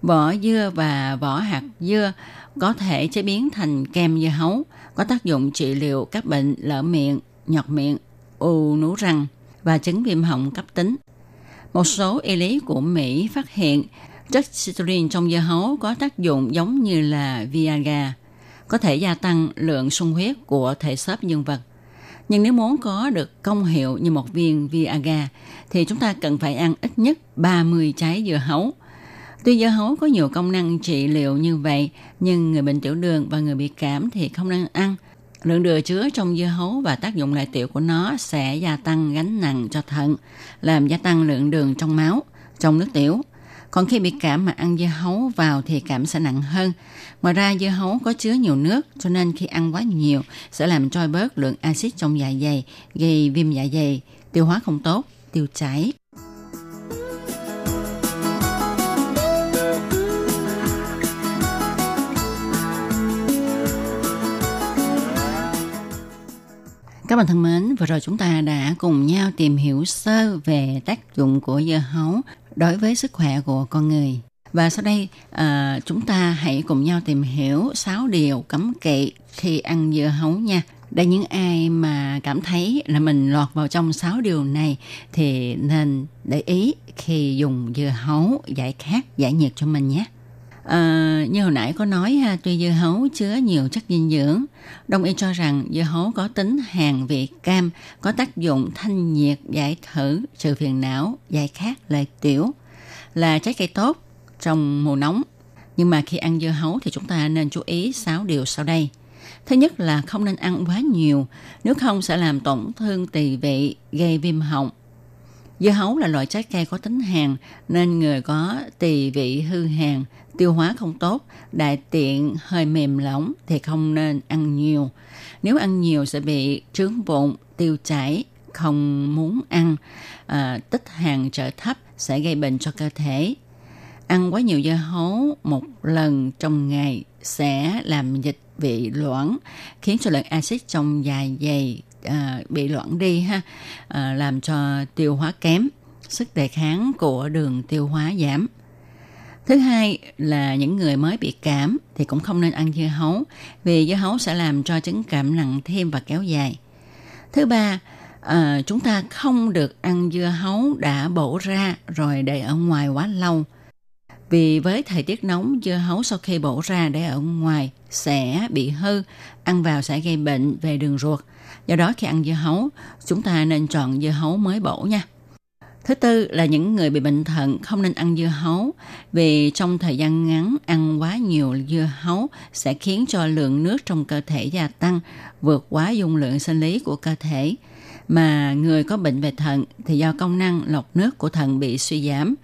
Vỏ dưa và vỏ hạt dưa có thể chế biến thành kem dưa hấu, có tác dụng trị liệu các bệnh lở miệng, nhọt miệng, u nú răng và chứng viêm họng cấp tính. Một số y lý của Mỹ phát hiện chất citrulline trong dưa hấu có tác dụng giống như là Viagra, có thể gia tăng lượng sung huyết của thể xốp dương vật. Nhưng nếu muốn có được công hiệu như một viên Viagra thì chúng ta cần phải ăn ít nhất 30 trái dưa hấu. Tuy dưa hấu có nhiều công năng trị liệu như vậy, nhưng người bệnh tiểu đường và người bị cảm thì không nên ăn. Lượng đường chứa trong dưa hấu và tác dụng lợi tiểu của nó sẽ gia tăng gánh nặng cho thận, làm gia tăng lượng đường trong máu, trong nước tiểu. Còn khi bị cảm mà ăn dưa hấu vào thì cảm sẽ nặng hơn. Ngoài ra dưa hấu có chứa nhiều nước cho nên khi ăn quá nhiều sẽ làm trôi bớt lượng axit trong dạ dày, gây viêm dạ dày, tiêu hóa không tốt, tiêu chảy. Các bạn thân mến, vừa rồi chúng ta đã cùng nhau tìm hiểu sơ về tác dụng của dưa hấu đối với sức khỏe của con người. Và sau đây à, chúng ta hãy cùng nhau tìm hiểu 6 điều cấm kỵ khi ăn dưa hấu nha. Để những ai mà cảm thấy là mình lọt vào trong 6 điều này thì nên để ý khi dùng dưa hấu giải khát, giải nhiệt cho mình nhé. À, như hồi nãy có nói ha, tuy dưa hấu chứa nhiều chất dinh dưỡng, đông y cho rằng dưa hấu có tính hàn vị cam, có tác dụng thanh nhiệt, giải thử, trừ phiền não, giải khát, lợi tiểu, là trái cây tốt trong mùa nóng. Nhưng mà khi ăn dưa hấu thì chúng ta nên chú ý 6 điều sau đây. Thứ nhất là không nên ăn quá nhiều, nếu không sẽ làm tổn thương tỳ vị, gây viêm họng. Dưa hấu là loại trái cây có tính hàn nên người có tỳ vị hư hàn, tiêu hóa không tốt, đại tiện hơi mềm lỏng thì không nên ăn nhiều. Nếu ăn nhiều sẽ bị trướng bụng, tiêu chảy, không muốn ăn, à, tích hàng trở thấp sẽ gây bệnh cho cơ thể. Ăn quá nhiều dưa hấu một lần trong ngày sẽ làm dịch vị loãng, khiến cho lượng axit trong dạ dày à, bị loãng đi ha, à, làm cho tiêu hóa kém, sức đề kháng của đường tiêu hóa giảm. Thứ hai là những người mới bị cảm thì cũng không nên ăn dưa hấu vì dưa hấu sẽ làm cho chứng cảm nặng thêm và kéo dài. Thứ ba, à, chúng ta không được ăn dưa hấu đã bổ ra rồi để ở ngoài quá lâu. Vì với thời tiết nóng, dưa hấu sau khi bổ ra để ở ngoài sẽ bị hư, ăn vào sẽ gây bệnh về đường ruột. Do đó khi ăn dưa hấu, chúng ta nên chọn dưa hấu mới bổ nha. Thứ tư là những người bị bệnh thận không nên ăn dưa hấu vì trong thời gian ngắn ăn quá nhiều dưa hấu sẽ khiến cho lượng nước trong cơ thể gia tăng vượt quá dung lượng sinh lý của cơ thể. Mà người có bệnh về thận thì do công năng lọc nước của thận bị suy giảm,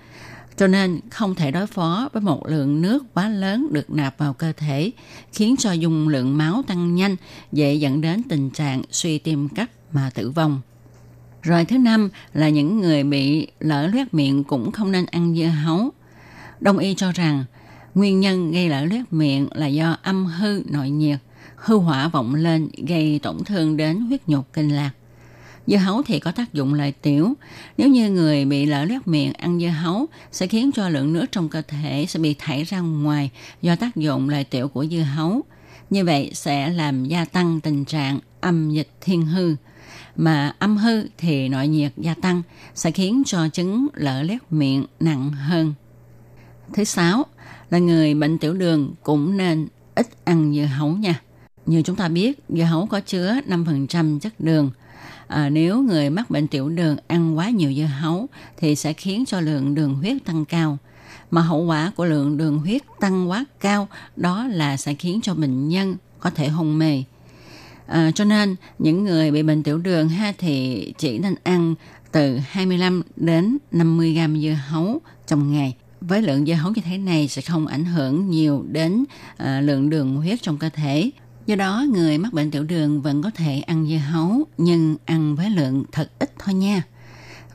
cho nên không thể đối phó với một lượng nước quá lớn được nạp vào cơ thể, khiến cho dung lượng máu tăng nhanh, dễ dẫn đến tình trạng suy tim cấp mà tử vong. Rồi thứ năm là những người bị lở loét miệng cũng không nên ăn dưa hấu. Đông y cho rằng nguyên nhân gây lở loét miệng là do âm hư nội nhiệt, hư hỏa vọng lên gây tổn thương đến huyết nhục kinh lạc. Dưa hấu thì có tác dụng lợi tiểu. Nếu như người bị lở loét miệng ăn dưa hấu sẽ khiến cho lượng nước trong cơ thể sẽ bị thải ra ngoài do tác dụng lợi tiểu của dưa hấu. Như vậy sẽ làm gia tăng tình trạng âm dịch thiên hư. Mà âm hư thì nội nhiệt gia tăng sẽ khiến cho chứng lở lét miệng nặng hơn. Thứ sáu là người bệnh tiểu đường cũng nên ít ăn dưa hấu nha. Như chúng ta biết, dưa hấu có chứa 5% chất đường – à, nếu người mắc bệnh tiểu đường ăn quá nhiều dưa hấu thì sẽ khiến cho lượng đường huyết tăng cao mà hậu quả của lượng đường huyết tăng quá cao đó là sẽ khiến cho bệnh nhân có thể hôn mê à, cho nên những người bị bệnh tiểu đường ha thì chỉ nên ăn từ 25 đến 50 gram dưa hấu trong ngày với lượng dưa hấu như thế này sẽ không ảnh hưởng nhiều đến à, lượng đường huyết trong cơ thể Do đó, người mắc bệnh tiểu đường vẫn có thể ăn dưa hấu, nhưng ăn với lượng thật ít thôi nha.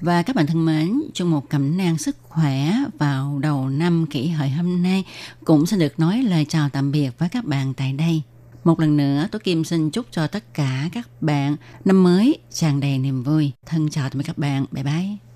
Và các bạn thân mến, trong một cẩm nang sức khỏe vào đầu năm kỷ hợi hôm nay cũng sẽ được nói lời chào tạm biệt với các bạn tại đây. Một lần nữa, tôi Kim xin chúc cho tất cả các bạn năm mới tràn đầy niềm vui. Thân chào tạm biệt các bạn. Bye bye.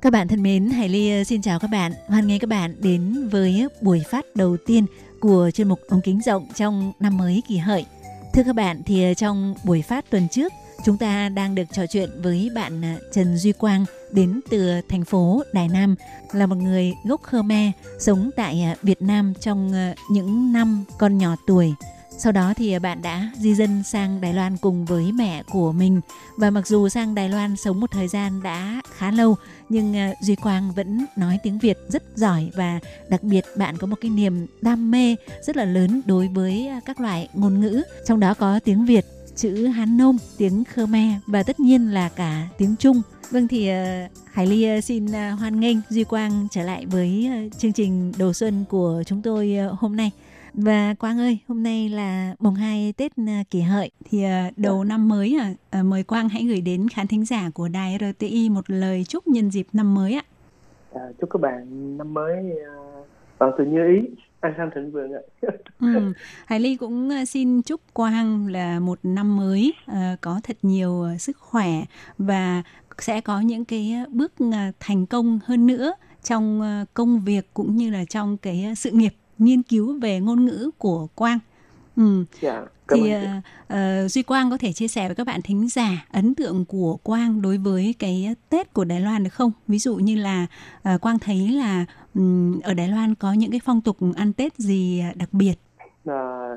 Các bạn thân mến, Hải Ly ờ, xin chào các bạn. Hoan nghênh các bạn đến với ờ, buổi phát đầu tiên của chuyên mục ống kính rộng trong năm mới kỳ hợi. Thưa các bạn, thì ờ, trong buổi phát tuần trước, chúng ta đang được trò chuyện với bạn Trần Duy Quang đến từ thành phố Đài Nam là một người gốc Khmer sống tại Việt Nam trong những năm còn nhỏ tuổi sau đó thì à, bạn đã di dân sang Đài Loan cùng với mẹ của mình và mặc dù sang Đài Loan sống một thời gian đã khá lâu nhưng à, Duy Quang vẫn nói tiếng Việt rất giỏi và đặc biệt bạn có một cái niềm đam mê rất là lớn đối với à, các loại ngôn ngữ trong đó có tiếng Việt chữ Hán Nôm, tiếng Khmer và tất nhiên là cả tiếng Trung. Vâng thì Hải Ly xin hoan nghênh Duy Quang trở lại với chương trình Đầu Xuân của chúng tôi hôm nay. Và Quang ơi, hôm nay là mùng 2 Tết à, kỷ hợi thì à, đầu năm mới à, à, mời Quang hãy gửi đến khán thính giả của đài RTI một lời chúc nhân dịp năm mới ạ. À, chúc các bạn năm mới bằng sự như ý, an khang thịnh vượng ạ. <laughs> ừ. Hải Ly cũng xin chúc Quang là một năm mới có thật nhiều sức khỏe và sẽ có những cái bước thành công hơn nữa trong công việc cũng như là trong cái sự nghiệp nghiên cứu về ngôn ngữ của Quang. Ừ. Dạ, thì uh, uh, Duy Quang có thể chia sẻ với các bạn thính giả ấn tượng của Quang đối với cái Tết của Đài Loan được không? Ví dụ như là uh, Quang thấy là um, ở Đài Loan có những cái phong tục ăn Tết gì đặc biệt? À,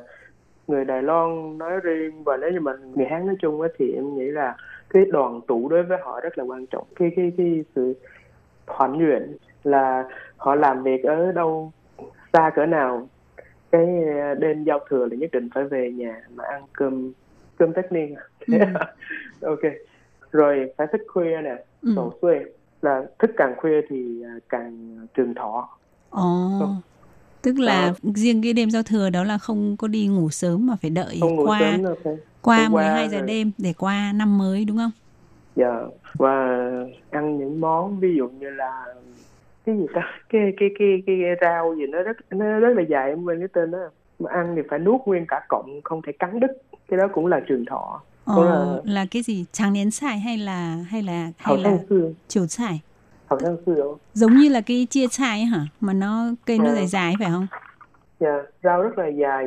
người Đài Loan nói riêng và nếu như mình người Hán nói chung thì em nghĩ là cái đoàn tụ đối với họ rất là quan trọng. Cái cái cái sự hoàn luyện là họ làm việc ở đâu xa cỡ nào cái ờ, đêm giao thừa là nhất định phải về nhà mà ăn cơm cơm tất niên ừ. <laughs> ok rồi phải thức khuya nè ừ. tổ xuê là thức càng khuya thì ờ, càng trường thọ ồ oh. tức là đó. riêng cái đêm giao thừa đó là không có đi ngủ sớm mà phải đợi không qua sớm đâu, qua 12 giờ rồi. đêm để qua năm mới đúng không? Dạ và ăn những món ví dụ như là cái gì ta? Cái cái cái cái, cái rau gì nó rất nó rất là dài em quên cái tên đó. Mà ăn thì phải nuốt nguyên cả cọng không thể cắn đứt. Cái đó cũng là trường thọ. Ồ, là... là cái gì? Tráng nến xài hay là hay là hay là chiều xài giống như là cái chia chai hả? Mà nó cây nó à. dài dài phải không? Dạ yeah, rau rất là dài.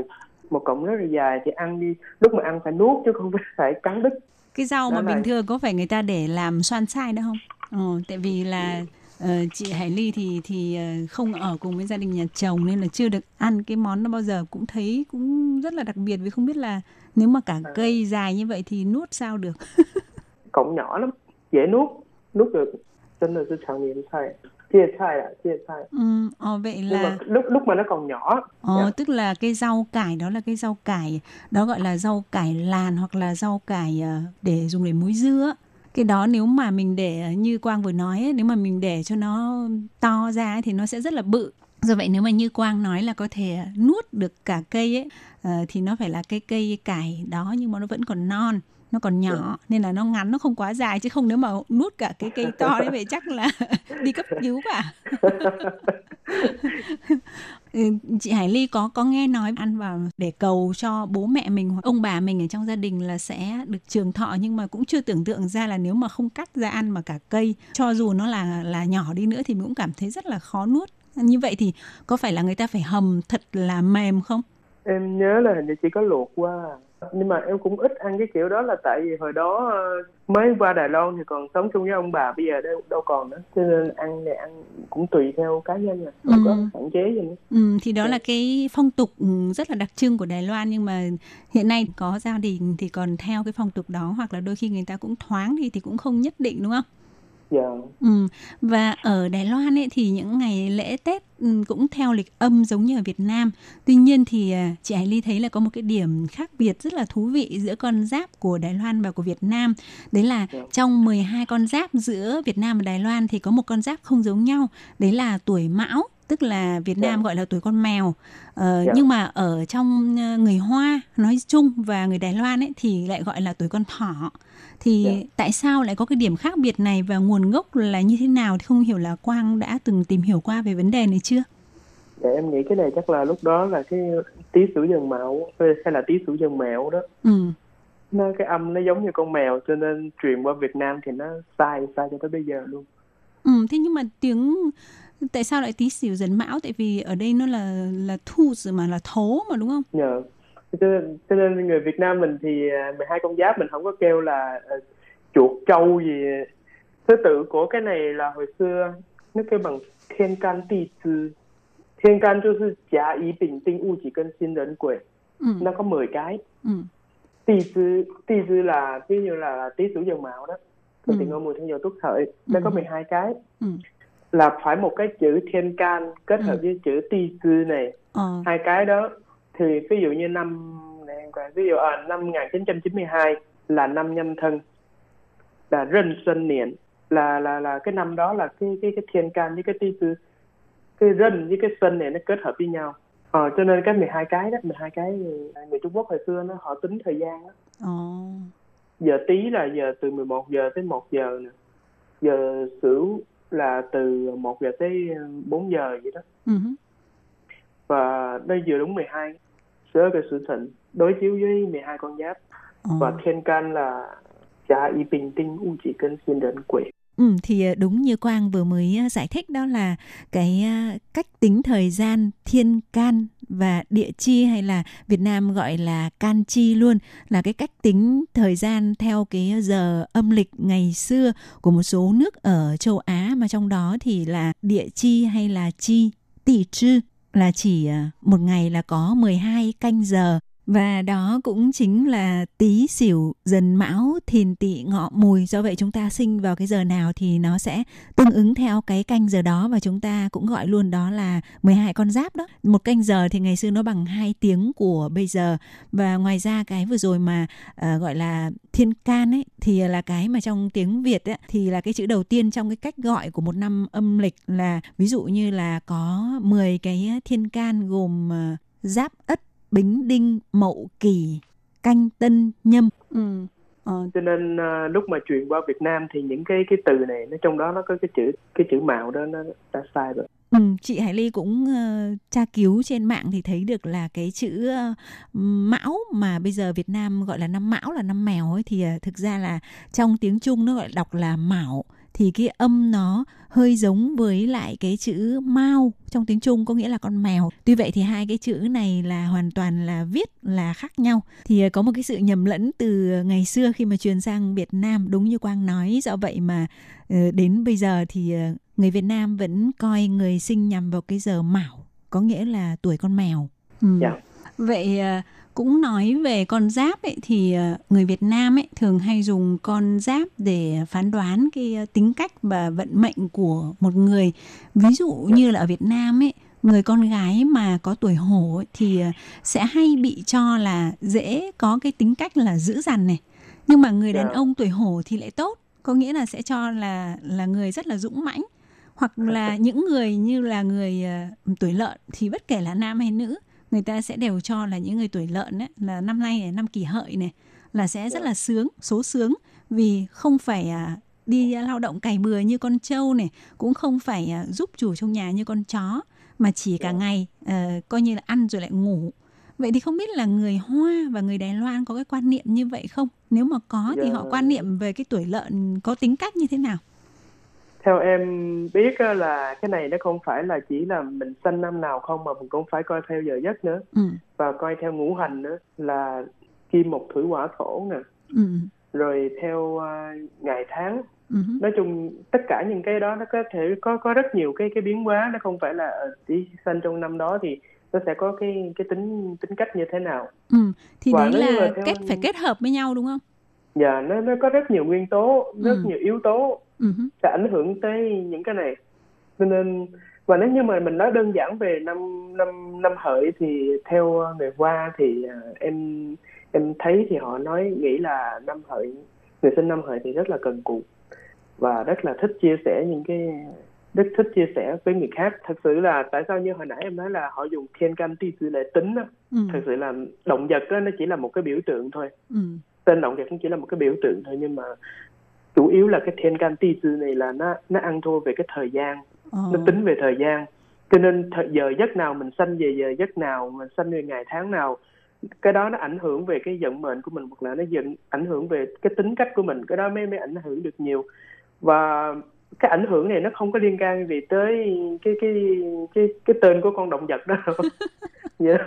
Một cọng rất là dài thì ăn đi. Lúc mà ăn phải nuốt chứ không <laughs> phải cắn đứt. Cái rau đó mà là... bình thường có phải người ta để làm xoan xai đó không? Ờ, tại vì là ừ uh, chị Hải Ly thì thì uh, không ở cùng với gia đình nhà chồng nên là chưa được ăn cái món đó bao giờ. Cũng thấy cũng rất là đặc biệt vì không biết là nếu mà cả cây dài như vậy thì nuốt sao được. <laughs> Cọng nhỏ lắm dễ nuốt nuốt được. Chân là tôi chẳng niệm sai chia chai à chia chai ừ ờ, vậy là mà lúc lúc mà nó còn nhỏ. Ờ yeah. Dạ. tức là cái rau cải đó là cái rau cải đó gọi là rau cải làn hoặc là rau cải để dùng để muối dưa cái đó nếu mà mình để như quang vừa nói ấy, nếu mà mình để cho nó to ra ấy, thì nó sẽ rất là bự. Do vậy nếu mà như quang nói là có thể nuốt được cả cây ấy uh, thì nó phải là cái cây cải đó nhưng mà nó vẫn còn non nó còn nhỏ nên là nó ngắn nó không quá dài chứ không nếu mà nuốt cả cái cây to đấy vậy chắc là <laughs> đi cấp cứu cả <laughs> Ừ, chị Hải Ly có có nghe nói ăn vào để cầu cho bố mẹ mình hoặc ông bà mình ở trong gia đình là sẽ được trường thọ, nhưng mà cũng chưa tưởng tượng ra là nếu mà không cắt ra ăn mà cả cây, cho dù nó là là nhỏ đi nữa thì mình cũng cảm thấy rất là khó nuốt. Như vậy thì có phải là người ta phải hầm thật là mềm không? Em nhớ là hình như chỉ có luộc qua nhưng mà em cũng ít ăn cái kiểu đó là tại vì hồi đó ờ, mới qua Đài Loan thì còn sống chung với ông bà bây giờ đâu đâu còn nữa cho nên ăn này ăn cũng tùy theo cá nhân à không ừ. có hạn chế gì nữa ừ, thì đó. Dạ. là cái phong tục ừ, rất là đặc trưng của Đài Loan nhưng mà hiện nay có gia đình thì còn theo cái phong tục đó hoặc là đôi khi người ta cũng thoáng thì thì cũng không nhất định đúng không? Dạ Ừ. Và ở Đài Loan ấy thì những ngày lễ Tết ừ, cũng theo lịch âm giống như ở Việt Nam. Tuy nhiên thì à, chị Hải Ly thấy là có một cái điểm khác biệt rất là thú vị giữa con giáp của Đài Loan và của Việt Nam. Đấy là Dạ. trong 12 con giáp giữa Việt Nam và Đài Loan thì có một con giáp không giống nhau. Đấy là tuổi Mão tức là Việt Nam gọi là tuổi con mèo. Ờ, Dạ. Nhưng mà ở trong ờ, người Hoa nói chung và người Đài Loan ấy thì lại gọi là tuổi con thỏ. Thì Dạ. tại sao lại có cái điểm khác biệt này và nguồn gốc là như thế nào thì không hiểu là Quang đã từng tìm hiểu qua về vấn đề này chưa? dạ em nghĩ cái này chắc là lúc đó là cái tí sửu dần mão hay là tí sửu dần mẹo đó Ừ. nó cái âm nó giống như con mèo cho nên truyền qua Việt Nam thì nó sai sai cho tới bây giờ luôn Ừ, thế nhưng mà tiếng tại sao lại tí xỉu dần mão? Tại vì ở đây nó là là thu rồi mà là thố mà đúng không? nhờ cho nên, cho nên người Việt Nam mình thì à, 12 con giáp mình không có kêu là à, chuột trâu gì thứ tự của cái này là hồi xưa nó kêu bằng thiên can ti tư thiên can 就是甲乙丙丁戊己庚辛壬癸 Ừ. nó có 10 cái Ừ. ti tư ti tư là ví dụ là, là tí sửu dần mão đó Ừ. thì ngôi mùa thiên dậu tuất hợi nó có Ừ. 12 cái Ừ. là phải một cái chữ thiên can kết hợp Ừ. với chữ ti tư này Ờ. hai cái đó thì ví dụ như năm này ví dụ à, năm 1992 là năm nhâm thân là rân xuân niên là là là cái năm đó là cái cái cái thiên can với cái ti tư cái rân với cái xuân này nó kết hợp với nhau ờ, cho nên cái 12 cái đó 12 cái người Trung Quốc hồi xưa nó họ tính thời gian đó. Ồ. giờ tí là giờ từ 11 giờ tới 1 giờ nè giờ sửu là từ 1 giờ tới 4 giờ vậy đó Ừ. và đây vừa đúng 12 sớ cái sự thịnh đối chiếu với 12 con giáp Ồ. và thiên can là trả y bình tinh u chỉ cân xin đến quỷ Ừ, thì ờ, đúng như Quang vừa mới ờ, giải thích đó là cái ờ, cách tính thời gian thiên can và địa chi hay là Việt Nam gọi là can chi luôn là cái cách tính thời gian theo cái giờ âm lịch ngày xưa của một số nước ở châu Á mà trong đó thì là địa chi hay là chi tỷ trư là chỉ một ngày là có 12 canh giờ và đó cũng chính là tí xỉu dần mão thìn tỵ ngọ mùi do vậy chúng ta sinh vào cái giờ nào thì nó sẽ tương ứng theo cái canh giờ đó. Và chúng ta cũng gọi luôn đó là 12 con giáp đó. Một canh giờ thì ngày xưa nó bằng hai tiếng của bây giờ. Và ngoài ra cái vừa rồi mà uh, gọi là thiên can ấy thì là cái mà trong tiếng Việt ấy, thì là cái chữ đầu tiên trong cái cách gọi của một năm âm lịch là ví dụ như là có 10 cái thiên can gồm uh, giáp ất bính đinh mậu kỷ canh tân nhâm. Ừ. ờ, cho nên à, lúc mà truyền qua Việt Nam thì những cái cái từ này nó trong đó nó có cái chữ cái chữ mạo đó nó đã sai rồi. Ừ, chị Hải Ly cũng ờ, tra cứu trên mạng thì thấy được là cái chữ ờ, mão mà bây giờ Việt Nam gọi là năm mão là năm mèo ấy thì ờ, thực ra là trong tiếng Trung nó gọi đọc là mão thì cái âm nó hơi giống với lại cái chữ mao trong tiếng Trung có nghĩa là con mèo. Tuy vậy thì hai cái chữ này là hoàn toàn là viết là khác nhau. Thì ờ, có một cái sự nhầm lẫn từ ngày xưa khi mà truyền sang Việt Nam đúng như Quang nói do vậy mà ờ, đến bây giờ thì ờ, người Việt Nam vẫn coi người sinh nhằm vào cái giờ mão có nghĩa là tuổi con mèo. Ừ. Dạ. Vậy ờ, cũng nói về con giáp ấy thì ờ, người Việt Nam ấy thường hay dùng con giáp để phán đoán cái ờ, tính cách và vận mệnh của một người. Ví dụ như là ở Việt Nam ấy người con gái mà có tuổi hổ ấy, thì ờ, sẽ hay bị cho là dễ có cái tính cách là dữ dằn này. Nhưng mà người đàn Dạ. ông tuổi hổ thì lại tốt, có nghĩa là sẽ cho là là người rất là dũng mãnh hoặc là những người như là người ờ, tuổi lợn thì bất kể là nam hay nữ người ta sẽ đều cho là những người tuổi lợn ấy, là năm nay này năm kỷ hợi này là sẽ rất là sướng số sướng. Vì không phải à, đi lao động cày bừa như con trâu này cũng không phải à, giúp chủ trong nhà như con chó mà chỉ cả ngày ờ, coi như là ăn rồi lại ngủ. Vậy thì không biết là người hoa và người đài loan có cái quan niệm như vậy không? Nếu mà có thì Dạ. họ quan niệm về cái tuổi lợn có tính cách như thế nào theo em biết á, là cái này nó không phải là chỉ là mình sinh năm nào không mà mình cũng phải coi theo giờ giấc nữa. Ừ. Và coi theo ngũ hành nữa là kim một thủy hỏa thổ nè. Ừ. Rồi theo à, ngày tháng. Ừ. Nói chung tất cả những cái đó nó có thể có có rất nhiều cái cái biến hóa. Nó không phải là ờ, chỉ sinh trong năm đó thì nó sẽ có cái cái tính tính cách như thế nào. Ừ. Thì Và đấy là theo- phải kết hợp với nhau đúng không? Và nó nó có rất nhiều nguyên tố rất Ừ. nhiều yếu tố Ừ sẽ ảnh hưởng tới những cái này. Cho nên và nếu như mà mình nói đơn giản về năm năm năm hợi thì theo người hoa thì à, em em thấy thì họ nói nghĩ là năm hợi người sinh năm hợi thì rất là cần cù. Và rất là thích chia sẻ những cái rất thích chia sẻ với người khác. Thật sự là tại sao như hồi nãy em nói là họ dùng thiên can ti sư để tính á Ừ. thật sự là động vật đó, nó chỉ là một cái biểu tượng thôi. Ừ. tên động vật cũng chỉ là một cái biểu tượng thôi nhưng mà chủ yếu là cái thiên can ti sư này là nó nó ăn thua về cái thời gian. Ờ. nó tính về thời gian. Cho nên thời giờ giấc nào mình sanh về giờ giấc nào mình sanh về ngày tháng nào cái đó nó ảnh hưởng về cái vận mệnh của mình hoặc là nó dẫn ảnh hưởng về cái tính cách của mình. Cái đó mới mới ảnh hưởng được nhiều. Và cái ảnh hưởng này nó không có liên can gì tới cái cái cái cái tên của con động vật đó đâu <laughs> yeah.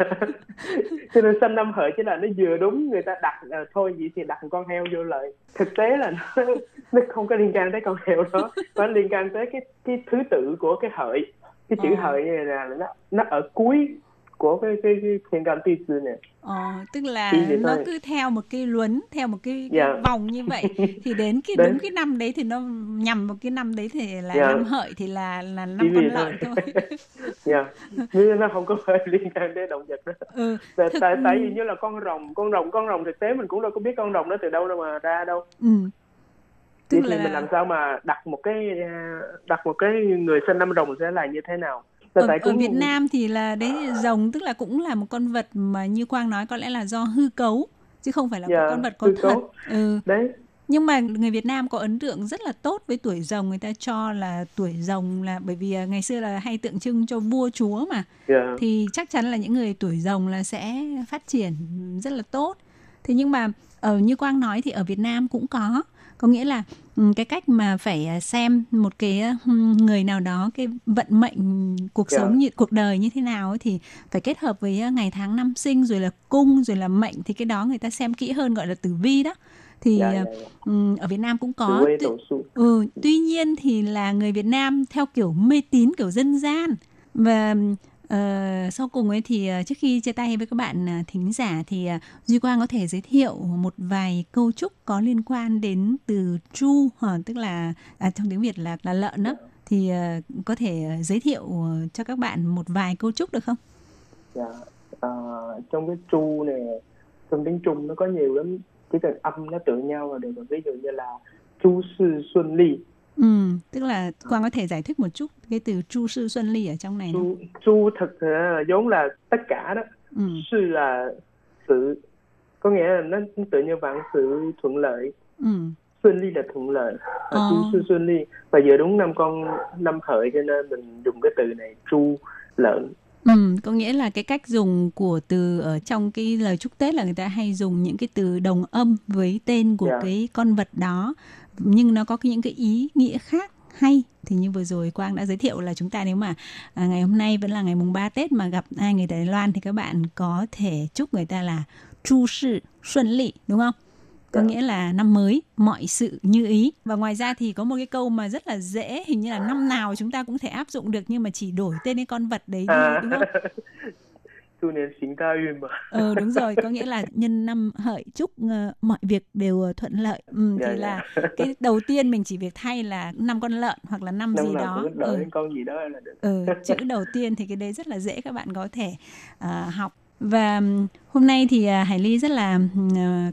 cho nên sanh năm hợi chỉ là nó vừa đúng người ta đặt là thôi vậy thì đặt con heo vô lợi thực tế là nó, nó không có liên can tới con heo đó nó liên can tới cái cái thứ tự của cái hợi cái chữ Ờ. hợi này là nó nó ở cuối của cái cái cái thiên can ti sư này Ờ, tức là nó thôi. cứ theo một cái luấn theo một cái, cái Dạ. vòng như vậy <laughs> thì đến cái Đấy. đúng cái năm đấy thì nó nhằm vào cái năm đấy thì là Dạ. năm hợi thì là là năm con lợn thôi. <laughs> thôi yeah. nó không có phải liên can đến động vật đó ừ, tại, Thực- tại tại vì như là con rồng con rồng con rồng thực tế mình cũng đâu có biết con rồng nó từ đâu đâu mà ra đâu ừ. Tức thì mình làm là sao mà đặt một cái à, đặt một cái người sinh năm rồng sẽ là như thế nào Là ở, ở Việt Nam thì là đấy rồng tức là cũng là một con vật mà như Quang nói có lẽ là do hư cấu chứ không phải là Dạ, một con vật có thật cấu. ừ. đấy nhưng mà người Việt Nam có ấn tượng rất là tốt với tuổi rồng người ta cho là tuổi rồng là bởi vì à, ngày xưa là hay tượng trưng cho vua chúa mà yeah. thì chắc chắn là những người tuổi rồng là sẽ phát triển rất là tốt thế nhưng mà ở như quang nói thì ở việt nam cũng có có nghĩa là ừ, cái cách mà phải à, xem một cái ừ, người nào đó cái vận mệnh cuộc Dạ. sống như cuộc đời như thế nào ấy, thì phải kết hợp với à, ngày tháng năm sinh rồi là cung rồi là mệnh thì cái đó người ta xem kỹ hơn gọi là tử vi đó thì à, dạ, dạ. ừ, ở Việt Nam cũng có tuy- Ừ, tuy nhiên thì là người Việt Nam theo kiểu mê tín kiểu dân gian và ờ, sau cùng ấy thì ờ, trước khi chia tay với các bạn ờ, thính giả thì ờ, Duy Quang có thể giới thiệu một vài câu chúc có liên quan đến từ chu tức là à, trong tiếng Việt là là lợn đó thì có thể giới thiệu cho các bạn một vài câu chúc được không? dạ. à, trong cái chu này trong tiếng trung nó có nhiều lắm chỉ cần âm nó tự nhau là được ví dụ như là chu sư xuân ly Ừ, tức là Quang có thể giải thích một chút cái từ chu sư xuân ly ở trong này. chu chu thực là vốn là tất cả đó. Ừ, sư là sự có nghĩa là nó tự như vạn sự thuận lợi. Ừ, xuân ly là thuận lợi. Ờ. chu sư xuân ly và giờ đúng năm con năm hợi cho nên mình dùng cái từ này chu lợn. Ừ, có nghĩa là cái cách dùng của từ ở trong cái lời chúc Tết là người ta hay dùng những cái từ đồng âm với tên của Dạ. cái con vật đó nhưng nó có những cái ý nghĩa khác hay thì như vừa rồi Quang đã giới thiệu là chúng ta nếu mà à, ngày hôm nay vẫn là ngày mùng 3 Tết mà gặp ai người Đài Loan thì các bạn có thể chúc người ta là chu sự xuân lị đúng không? Có Dạ. nghĩa là năm mới mọi sự như ý và ngoài ra thì có một cái câu mà rất là dễ hình như là năm nào chúng ta cũng thể áp dụng được nhưng mà chỉ đổi tên cái con vật đấy thôi, à, đúng không? <laughs> chu niên xính ta uyên mà. <laughs> Ờ đúng rồi có nghĩa là nhân năm hợi chúc ờ, mọi việc đều ờ, thuận lợi. Ừ, Dạ, thì là dạ. cái đầu tiên mình chỉ việc thay là năm con lợn hoặc là năm, năm gì đó. đổi ừ, con gì đó là được. Ừ, chữ <laughs> đầu tiên thì cái đấy rất là dễ các bạn có thể ờ, học. Và hôm nay thì Hải Ly rất là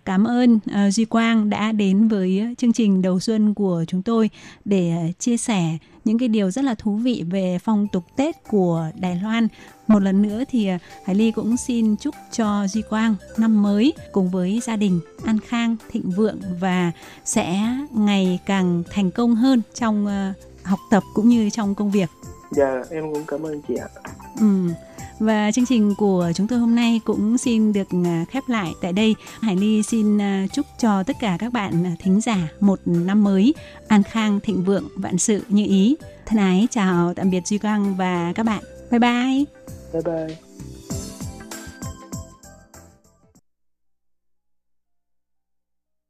cảm ơn Duy Quang đã đến với chương trình đầu xuân của chúng tôi để chia sẻ những cái điều rất là thú vị về phong tục Tết của Đài Loan. Một lần nữa thì à, Hải Ly cũng xin chúc cho Duy Quang năm mới cùng với gia đình an khang, thịnh vượng và sẽ ngày càng thành công hơn trong à, học tập cũng như trong công việc dạ em cũng cảm ơn chị ạ Ừ. Và chương trình của chúng tôi hôm nay cũng xin được à, khép lại tại đây. Hải Ly xin à, chúc cho tất cả các bạn à, thính giả một năm mới an khang, thịnh vượng, vạn sự như ý. Thân ái chào tạm biệt Duy Quang và các bạn. Bye bye. bye bye